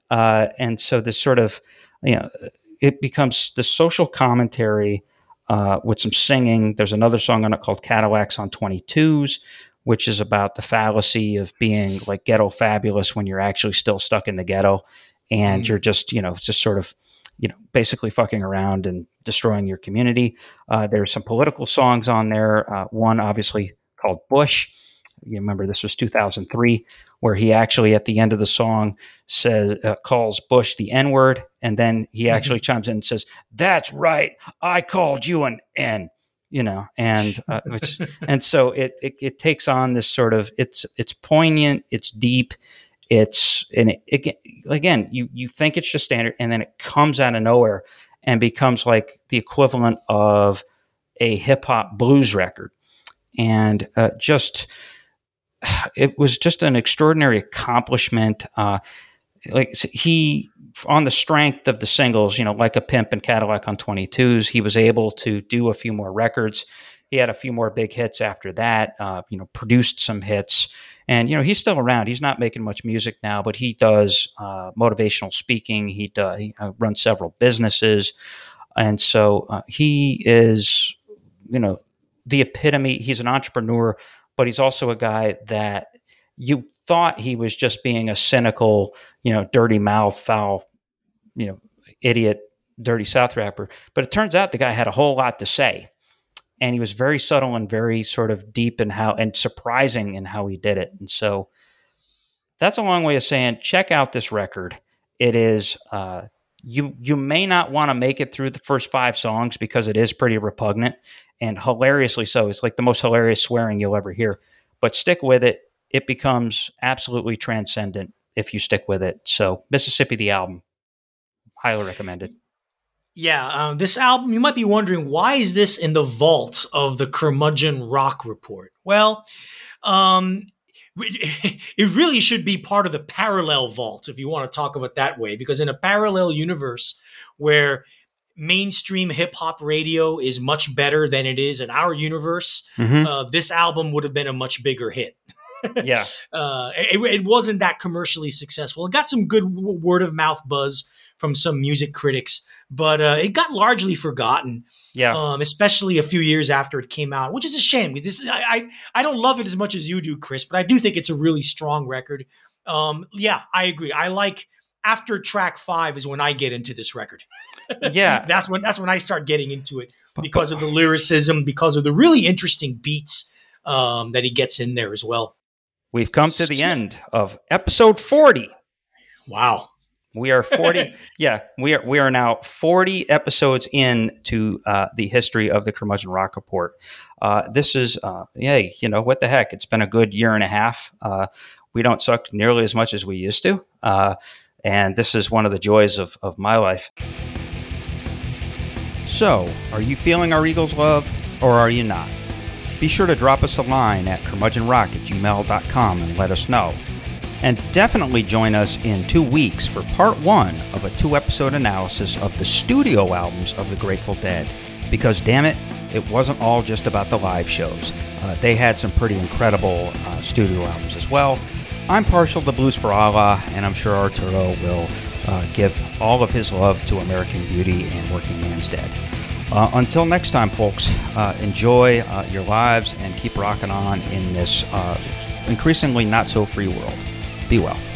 uh, and so this sort of you know it becomes the social commentary uh, with some singing. There's another song on it called Cadillacs on 22s, which is about the fallacy of being like ghetto fabulous when you're actually still stuck in the ghetto and mm you're just, you know, just sort of, you know, basically fucking around and destroying your community. Uh, there's some political songs on there. Uh, one obviously called Bush. You remember this was 2003, where he actually at the end of the song says uh, calls Bush the N word, and then he mm-hmm. actually chimes in and says, "That's right, I called you an N." you know, and uh, which, and so it, it, it takes on this sort of it's it's poignant, it's deep, it's and it, again you you think it's just standard, and then it comes out of nowhere and becomes like the equivalent of a hip hop blues record, and uh, just it was just an extraordinary accomplishment. Uh, like he on the strength of the singles, you know, like a pimp and Cadillac on 22s, he was able to do a few more records. He had a few more big hits after that, uh, you know, produced some hits. And, you know, he's still around. He's not making much music now, but he does uh, motivational speaking. He, does, he uh, runs several businesses. And so uh, he is, you know, the epitome. He's an entrepreneur, but he's also a guy that you thought he was just being a cynical, you know, dirty mouth, foul, you know, idiot, dirty South rapper. But it turns out the guy had a whole lot to say. And he was very subtle and very sort of deep in how and surprising in how he did it. And so that's a long way of saying check out this record. It is uh, you you may not want to make it through the first five songs because it is pretty repugnant and hilariously so. It's like the most hilarious swearing you'll ever hear. But stick with it; it becomes absolutely transcendent if you stick with it. So, Mississippi, the album, highly recommended. Yeah, uh, this album, you might be wondering why is this in the vault of the Curmudgeon Rock Report? Well, um, it really should be part of the parallel vault if you want to talk about that way because in a parallel universe where mainstream hip hop radio is much better than it is in our universe mm-hmm. uh, this album would have been a much bigger hit yeah uh, it, it, wasn't that commercially successful it got some good word of mouth buzz from some music critics but uh, it got largely forgotten yeah. Um, especially a few years after it came out, which is a shame. This I, I, I don't love it as much as you do, Chris, but I do think it's a really strong record. Um, yeah, I agree. I like after track five is when I get into this record. Yeah. that's when that's when I start getting into it because of the lyricism, because of the really interesting beats um, that he gets in there as well. We've come to the end of episode 40. Wow. We are 40. yeah, we are we are now 40 episodes in to uh, the history of the Curmudgeon Rock Report. Uh, this is, uh, yay, you know, what the heck? It's been a good year and a half. Uh, we don't suck nearly as much as we used to. Uh, and this is one of the joys of, of my life. So, are you feeling our Eagles love or are you not? Be sure to drop us a line at curmudgeonrock at gmail.com and let us know. And definitely join us in two weeks for part one of a two episode analysis of the studio albums of the Grateful Dead. Because, damn it, it wasn't all just about the live shows. Uh, they had some pretty incredible uh, studio albums as well. I'm partial to Blues for Allah, and I'm sure Arturo will uh, give all of his love to American Beauty and Workingman's Dead. Uh, until next time, folks, uh, enjoy uh, your lives and keep rocking on in this increasingly not so free world. Be well.